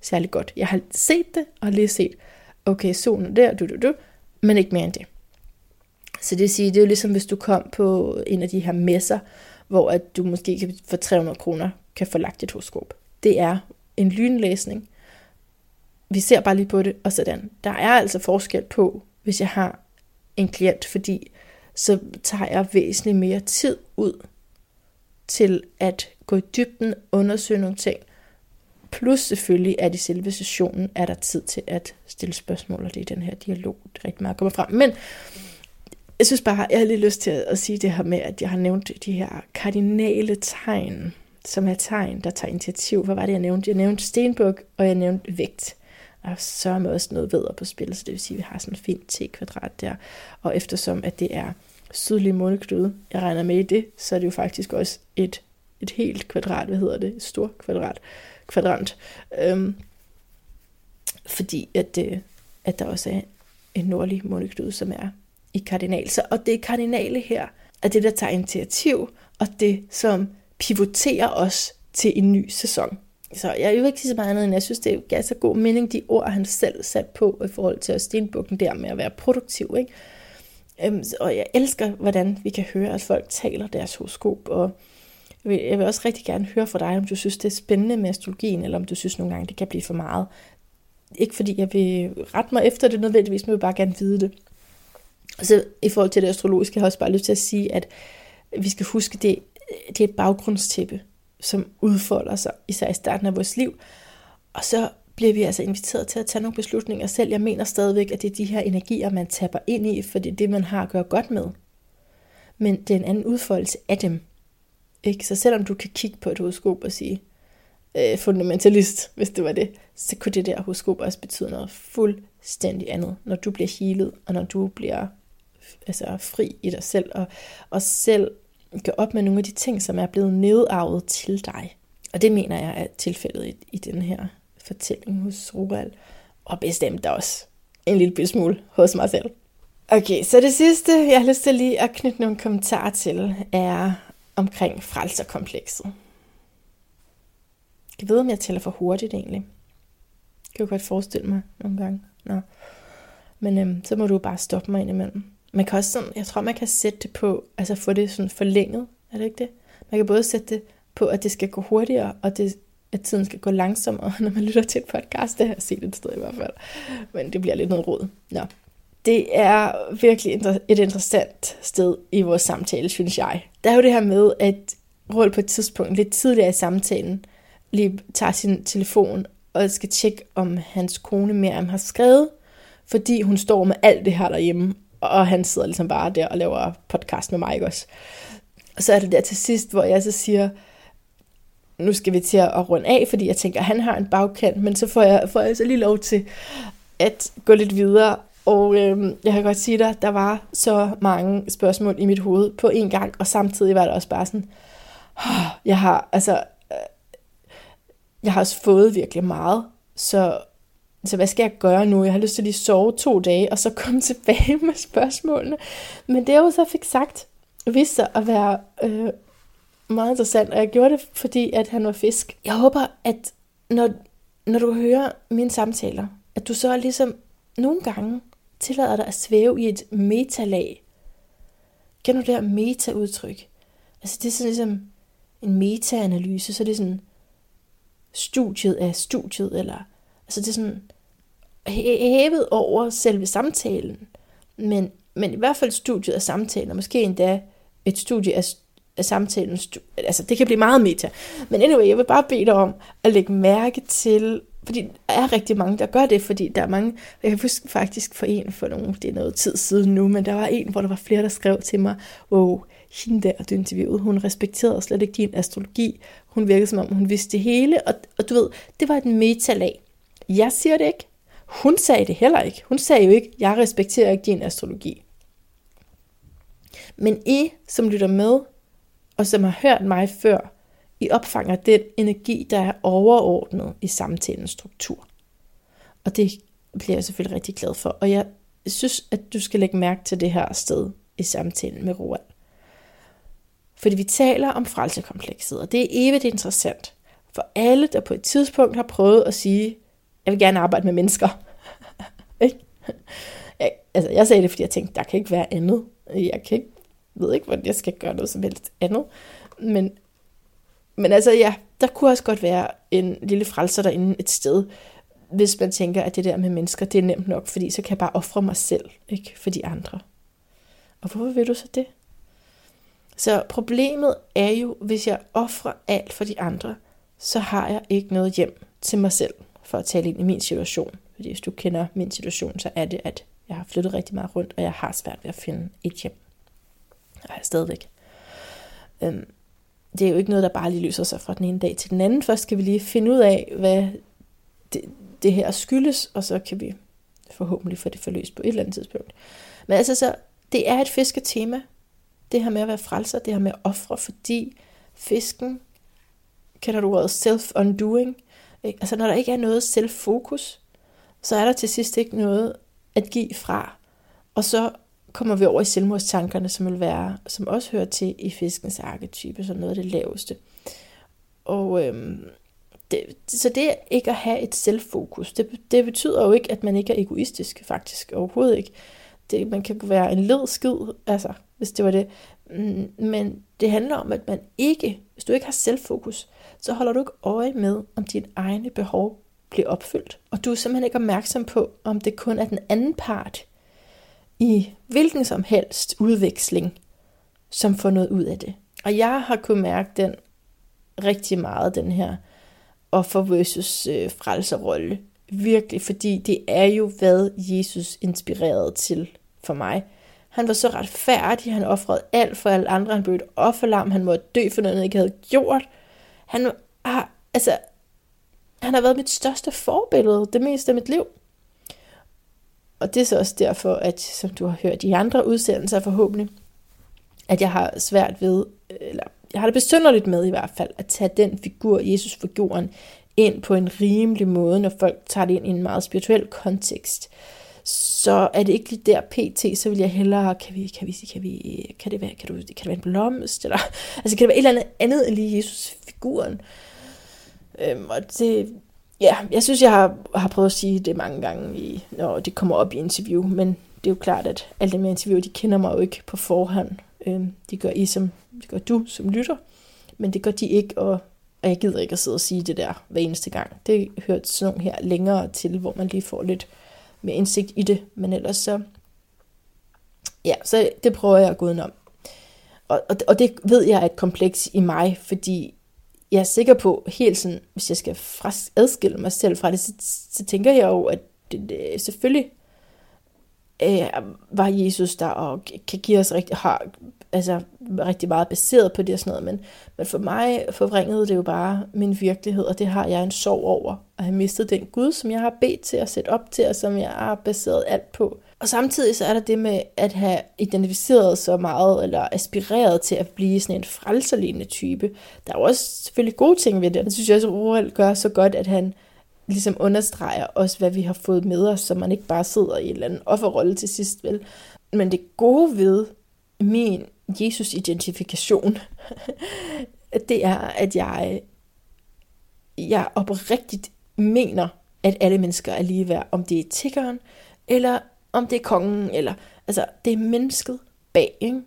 særlig godt. Jeg har set det, og lige set, okay, solen er der, du, du, du, men ikke mere end det. Så det vil sige, det er jo ligesom hvis du kom på en af de her messer, hvor at du måske kan for 300 kroner kan få lagt et horoskop. Det er en lynlæsning. Vi ser bare lige på det, og sådan. Der er altså forskel på, hvis jeg har en klient, fordi så tager jeg væsentligt mere tid ud til at gå i dybden, undersøge nogle ting. Plus selvfølgelig, at i selve sessionen er der tid til at stille spørgsmål, og det er den her dialog, det rigtig meget kommer frem. Men jeg synes bare, jeg har lige lyst til at sige det her med, at jeg har nævnt de her kardinale tegn, som er tegn, der tager initiativ. Hvad var det, jeg nævnte? Jeg nævnte stenbuk, og jeg nævnte vægt. Og så er med også noget vedder på spil, så det vil sige, at vi har sådan en fin t-kvadrat der. Og eftersom at det er sydlig måneknude, jeg regner med i det, så er det jo faktisk også et, et helt kvadrat, hvad hedder det? Et stort kvadrat, kvadrant. Øhm, fordi at, det, at der også er en nordlig måneknude, som er i kardinal. Så, og det kardinale her er det, der tager initiativ, og det, som pivoterer os til en ny sæson. Så jeg er jo ikke sige så meget andet, end jeg synes, det gav så god mening, de ord, han selv sat på i forhold til stenbukken der med at være produktiv. Ikke? Øhm, og jeg elsker, hvordan vi kan høre, at folk taler deres horoskop, og jeg vil også rigtig gerne høre fra dig, om du synes, det er spændende med astrologien, eller om du synes nogle gange, det kan blive for meget. Ikke fordi jeg vil rette mig efter det nødvendigvis, men jeg vil bare gerne vide det. Så i forhold til det astrologiske, har jeg også bare lyst til at sige, at vi skal huske, det, det er et baggrundstæppe, som udfolder sig, især i starten af vores liv. Og så bliver vi altså inviteret til at tage nogle beslutninger selv. Jeg mener stadigvæk, at det er de her energier, man tapper ind i, for det er det, man har at gøre godt med. Men det er en anden udfoldelse af dem. Ikke? Så selvom du kan kigge på et horoskop og sige, øh, fundamentalist, hvis det var det, så kunne det der horoskop også betyde noget fuldstændig andet, når du bliver healet, og når du bliver altså, fri i dig selv, og, og selv gør op med nogle af de ting, som er blevet nedarvet til dig. Og det mener jeg er tilfældet i, i den her fortælling hos Roald, og bestemt også en lille smule hos mig selv. Okay, så det sidste, jeg har lyst til lige at knytte nogle kommentarer til, er omkring frelserkomplekset. Jeg ved, om jeg tæller for hurtigt egentlig. Det kan jeg godt forestille mig nogle gange. Nå. Men øhm, så må du bare stoppe mig indimellem. Man kan også sådan, jeg tror, man kan sætte det på, altså få det sådan forlænget, er det ikke det? Man kan både sætte det på, at det skal gå hurtigere, og det, at tiden skal gå langsommere, når man lytter til et podcast. Det har jeg set et sted i hvert fald. Men det bliver lidt noget råd. Nå. Det er virkelig et interessant sted i vores samtale, synes jeg. Der er jo det her med, at Rol på et tidspunkt, lidt tidligere i samtalen, lige tager sin telefon og skal tjekke, om hans kone Miriam har skrevet, fordi hun står med alt det her derhjemme, og han sidder ligesom bare der og laver podcast med mig, ikke også? Og så er det der til sidst, hvor jeg så siger, nu skal vi til at runde af, fordi jeg tænker, at han har en bagkant, men så får jeg, får jeg så lige lov til at gå lidt videre. Og øhm, jeg kan godt sige dig, der var så mange spørgsmål i mit hoved på en gang, og samtidig var det også bare sådan, jeg har, altså, øh, jeg har også fået virkelig meget, så så hvad skal jeg gøre nu? Jeg har lyst til at lige sove to dage, og så komme tilbage med spørgsmålene. Men det jeg jo så fik sagt, viste sig at være øh, meget interessant, og jeg gjorde det, fordi at han var fisk. Jeg håber, at når, når du hører mine samtaler, at du så ligesom nogle gange tillader dig at svæve i et metalag. Kender du det her meta-udtryk? Altså det er sådan ligesom en meta-analyse, så det er sådan studiet af studiet, eller altså det er sådan hævet over selve samtalen, men, men i hvert fald studiet af samtalen, og måske endda et studie af, af samtalen, altså det kan blive meget meta. Men anyway, jeg vil bare bede dig om at lægge mærke til, fordi der er rigtig mange, der gør det, fordi der er mange, jeg kan huske faktisk for en for nogle, det er noget tid siden nu, men der var en, hvor der var flere, der skrev til mig, wow, hende der, du interviewede, hun respekterede slet ikke din astrologi, hun virkede som om, hun vidste det hele, og, og du ved, det var et metalag. Jeg siger det ikke, hun sagde det heller ikke. Hun sagde jo ikke, jeg respekterer ikke din astrologi. Men I, som lytter med, og som har hørt mig før, I opfanger den energi, der er overordnet i samtalens struktur. Og det bliver jeg selvfølgelig rigtig glad for. Og jeg synes, at du skal lægge mærke til det her sted i samtalen med Roald. Fordi vi taler om frelsekomplekset, og det er evigt interessant for alle, der på et tidspunkt har prøvet at sige, jeg vil gerne arbejde med mennesker. ikke? Jeg, altså, jeg sagde det, fordi jeg tænkte, der kan ikke være andet. Jeg kan ikke, ved ikke, hvordan jeg skal gøre noget som helst andet. Men, men altså ja, der kunne også godt være en lille frelser derinde et sted, hvis man tænker, at det der med mennesker, det er nemt nok, fordi så kan jeg bare ofre mig selv, ikke for de andre. Og hvorfor vil du så det? Så problemet er jo, hvis jeg offrer alt for de andre, så har jeg ikke noget hjem til mig selv, for at tale ind i min situation. Fordi hvis du kender min situation, så er det, at jeg har flyttet rigtig meget rundt, og jeg har svært ved at finde et hjem. Og jeg er stadigvæk. Øhm, det er jo ikke noget, der bare lige løser sig fra den ene dag til den anden. Først skal vi lige finde ud af, hvad det, det her skyldes, og så kan vi forhåbentlig få det forløst på et eller andet tidspunkt. Men altså så, det er et fisketema, det her med at være frelser, det her med at ofre, fordi fisken, kender du ordet self-undoing, ikke? altså når der ikke er noget selvfokus, så er der til sidst ikke noget at give fra. Og så kommer vi over i selvmordstankerne, som vil være, som også hører til i fiskens arketype, som noget af det laveste. Og øhm, det, så det ikke at have et selvfokus, det, det betyder jo ikke, at man ikke er egoistisk, faktisk overhovedet ikke. Det, man kan være en led skid, altså, hvis det var det. Mm, men det handler om, at man ikke, hvis du ikke har selvfokus, så holder du ikke øje med, om dine egne behov bliver opfyldt. Og du er simpelthen ikke opmærksom på, om det kun er den anden part i hvilken som helst udveksling, som får noget ud af det. Og jeg har kunnet mærke den rigtig meget, den her offer versus øh, frelserrolle. Virkelig, fordi det er jo, hvad Jesus inspirerede til for mig. Han var så retfærdig, han offrede alt for alle andre, han blev et offerlam, han måtte dø for noget, han ikke havde gjort. Han har, altså, han har været mit største forbillede det meste af mit liv. Og det er så også derfor, at som du har hørt i andre udsendelser forhåbentlig, at jeg har svært ved, eller jeg har det besynderligt med i hvert fald, at tage den figur, Jesus figuren, ind på en rimelig måde, når folk tager det ind i en meget spirituel kontekst. Så er det ikke lige der pt, så vil jeg hellere, kan vi, kan vi, kan vi, kan det være, kan du, kan det være en blomst, eller, altså kan det være et eller andet andet end lige Jesus-figuren. Øhm, og det, ja, jeg synes, jeg har, har prøvet at sige det mange gange, i, når det kommer op i interview, men det er jo klart, at alle dem, jeg interviewer, de kender mig jo ikke på forhånd. Øhm, det gør I som, det gør du som lytter, men det gør de ikke, og, og jeg gider ikke at sidde og sige det der hver eneste gang. Det hører sådan nogle her længere til, hvor man lige får lidt mere indsigt i det, men ellers så, ja, så det prøver jeg at gå udenom. Og, og, og det ved jeg er et kompleks i mig, fordi jeg er sikker på, helt sådan, hvis jeg skal adskille mig selv fra det, så, så tænker jeg jo, at det, det, selvfølgelig øh, var Jesus der og kan give os rigtig, har, altså, rigtig meget baseret på det og sådan noget, men, men for mig forvrængede det jo bare min virkelighed, og det har jeg en sorg over, at have mistet den Gud, som jeg har bedt til at sætte op til, og som jeg har baseret alt på. Og samtidig så er der det med at have identificeret så meget, eller aspireret til at blive sådan en frelserlignende type. Der er jo også selvfølgelig gode ting ved det, og det synes jeg også, at Roald gør så godt, at han ligesom understreger også, hvad vi har fået med os, så man ikke bare sidder i en eller anden offerrolle til sidst, vel. Men det gode ved min Jesus-identifikation, det er, at jeg, jeg oprigtigt mener, at alle mennesker er lige værd, om det er tiggeren, eller om det er kongen, eller altså, det er mennesket bag, ikke?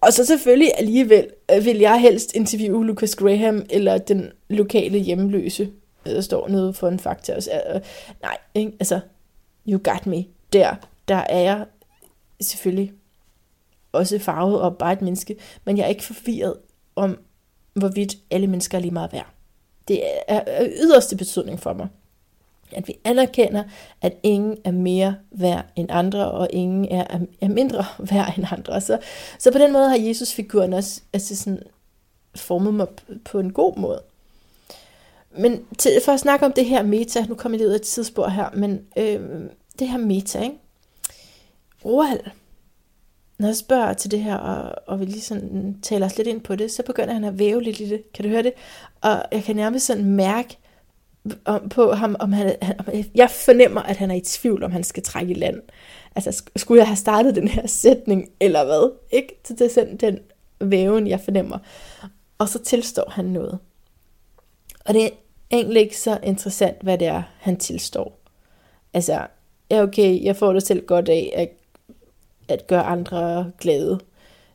Og så selvfølgelig alligevel øh, vil jeg helst interviewe Lucas Graham, eller den lokale hjemløse, øh, der står nede for en fakta. Altså, øh, nej, ikke? altså, you got me. Der, der er jeg selvfølgelig også farvet og bare et menneske, men jeg er ikke forvirret om, hvorvidt alle mennesker er lige meget værd. Det er af yderste betydning for mig, at vi anerkender, at ingen er mere værd end andre, og ingen er, er mindre værd end andre. Så, så på den måde har Jesus-figuren også altså sådan, formet mig på en god måde. Men til, for at snakke om det her meta, nu kommer jeg lidt ud af et tidsspor her, men øh, det her meta, ikke? Roald, når jeg spørger til det her, og, og vi lige sådan taler os lidt ind på det, så begynder han at væve lidt i det. Kan du høre det? Og jeg kan nærmest sådan mærke om, på ham, om han, om, jeg fornemmer, at han er i tvivl, om han skal trække i land. Altså, skulle jeg have startet den her sætning, eller hvad? Ikke? Så det er sådan den væven, jeg fornemmer. Og så tilstår han noget. Og det er egentlig ikke så interessant, hvad det er, han tilstår. Altså, ja okay, jeg får det selv godt af, at at gøre andre glade,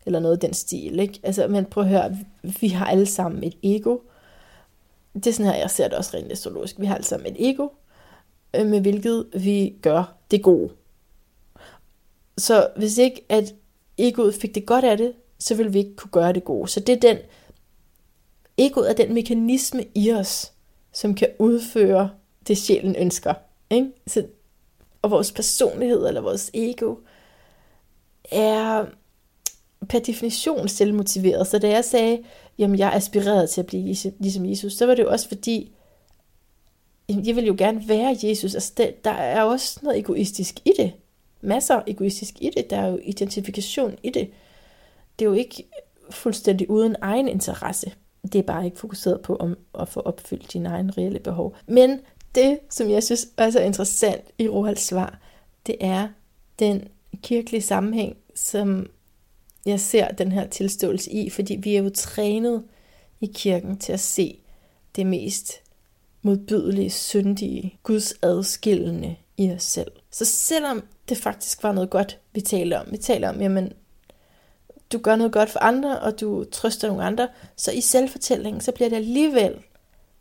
eller noget af den stil. Ikke? Altså, men prøv at høre, vi har alle sammen et ego. Det er sådan her, jeg ser det også rent astrologisk. Vi har alle sammen et ego, øh, med hvilket vi gør det gode. Så hvis ikke at egoet fik det godt af det, så vil vi ikke kunne gøre det gode. Så det er den, egoet er den mekanisme i os, som kan udføre det sjælen ønsker. Ikke? Så, og vores personlighed eller vores ego er per definition selvmotiveret. Så da jeg sagde, jamen jeg er aspireret til at blive ligesom Jesus, så var det jo også fordi, jeg vil jo gerne være Jesus. Altså det, der er også noget egoistisk i det. Masser egoistisk i det. Der er jo identifikation i det. Det er jo ikke fuldstændig uden egen interesse. Det er bare ikke fokuseret på om at få opfyldt dine egne reelle behov. Men det, som jeg synes er så interessant i Rohalds svar, det er den kirkelig sammenhæng, som jeg ser den her tilståelse i, fordi vi er jo trænet i kirken til at se det mest modbydelige, syndige, Guds adskillende i os selv. Så selvom det faktisk var noget godt, vi taler om, vi taler om, jamen, du gør noget godt for andre, og du trøster nogle andre, så i selvfortællingen, så bliver det alligevel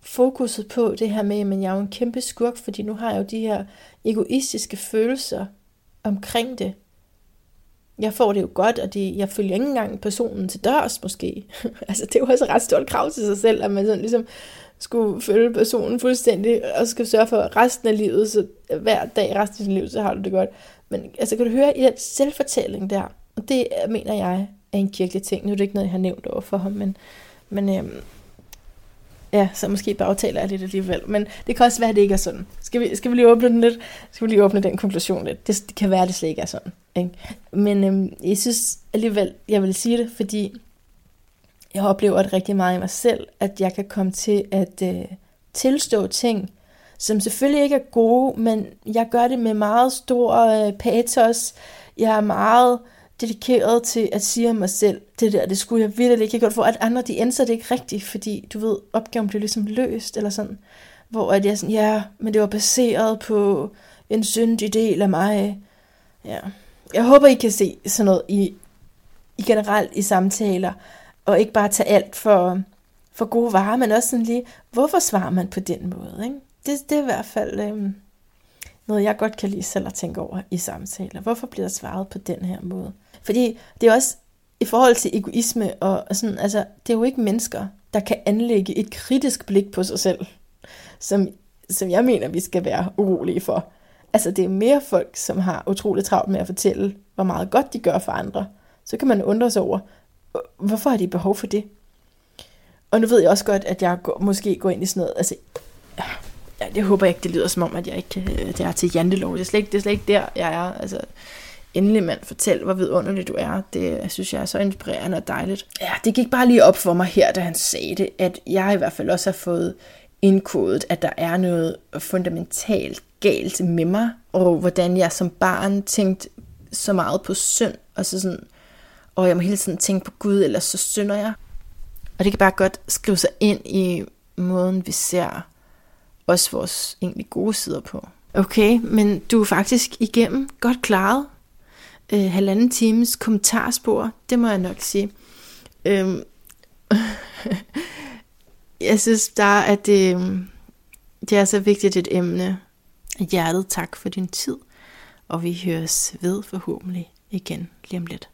fokuset på det her med, at jeg er jo en kæmpe skurk, fordi nu har jeg jo de her egoistiske følelser omkring det. Jeg får det jo godt, og det, jeg følger ikke engang personen til dørs måske. altså det er jo også et ret stort krav til sig selv, at man sådan ligesom skulle følge personen fuldstændig, og skal sørge for resten af livet, så hver dag resten af livet, så har du det godt. Men altså kan du høre i den selvfortælling der, og det mener jeg er en kirkelig ting. Nu er det ikke noget, jeg har nævnt over for ham, men, men øhm, ja, så måske bagtaler jeg lidt alligevel. Men det kan også være, at det ikke er sådan. Skal vi, skal vi lige åbne den lidt? Skal vi lige åbne den konklusion lidt? Det, det kan være, at det slet ikke er sådan. Ikke? Men øhm, jeg synes alligevel, jeg vil sige det, fordi jeg oplever det rigtig meget i mig selv, at jeg kan komme til at øh, tilstå ting, som selvfølgelig ikke er gode, men jeg gør det med meget stor øh, patos. Jeg er meget dedikeret til at sige om mig selv, det der, det skulle jeg virkelig ikke godt for, at andre de anser det ikke rigtigt, fordi du ved, opgaven blev ligesom løst, eller sådan, hvor at jeg sådan, ja, men det var baseret på en syndig del af mig. Ja. Jeg håber, I kan se sådan noget i, i generelt i samtaler, og ikke bare tage alt for, for gode varer, men også sådan lige, hvorfor svarer man på den måde? Ikke? Det, det er i hvert fald øhm, noget, jeg godt kan lide selv at tænke over i samtaler. Hvorfor bliver der svaret på den her måde? Fordi det er også i forhold til egoisme, og, og sådan, altså, det er jo ikke mennesker, der kan anlægge et kritisk blik på sig selv, som, som jeg mener, vi skal være urolige for. Altså, det er mere folk, som har utroligt travlt med at fortælle, hvor meget godt de gør for andre. Så kan man undre sig over, hvorfor har de behov for det? Og nu ved jeg også godt, at jeg går, måske går ind i sådan noget, altså, ja, det håber jeg ikke, det lyder som om, at jeg ikke det er til jantelov. Det er slet ikke, det er slet ikke der, jeg er. Altså, endelig mand, fortæl, hvor vidunderlig du er. Det synes jeg er så inspirerende og dejligt. Ja, det gik bare lige op for mig her, da han sagde det, at jeg i hvert fald også har fået indkodet, at der er noget fundamentalt galt med mig, og hvordan jeg som barn tænkte så meget på synd, og så sådan, og jeg må hele tiden tænke på Gud, ellers så synder jeg. Og det kan bare godt skrive sig ind i måden, vi ser også vores egentlig gode sider på. Okay, men du er faktisk igennem godt klaret øh, halvanden times kommentarspor, det må jeg nok sige. Øhm, jeg synes der at det, det er så vigtigt et emne. Hjertet tak for din tid, og vi høres ved forhåbentlig igen lige om lidt.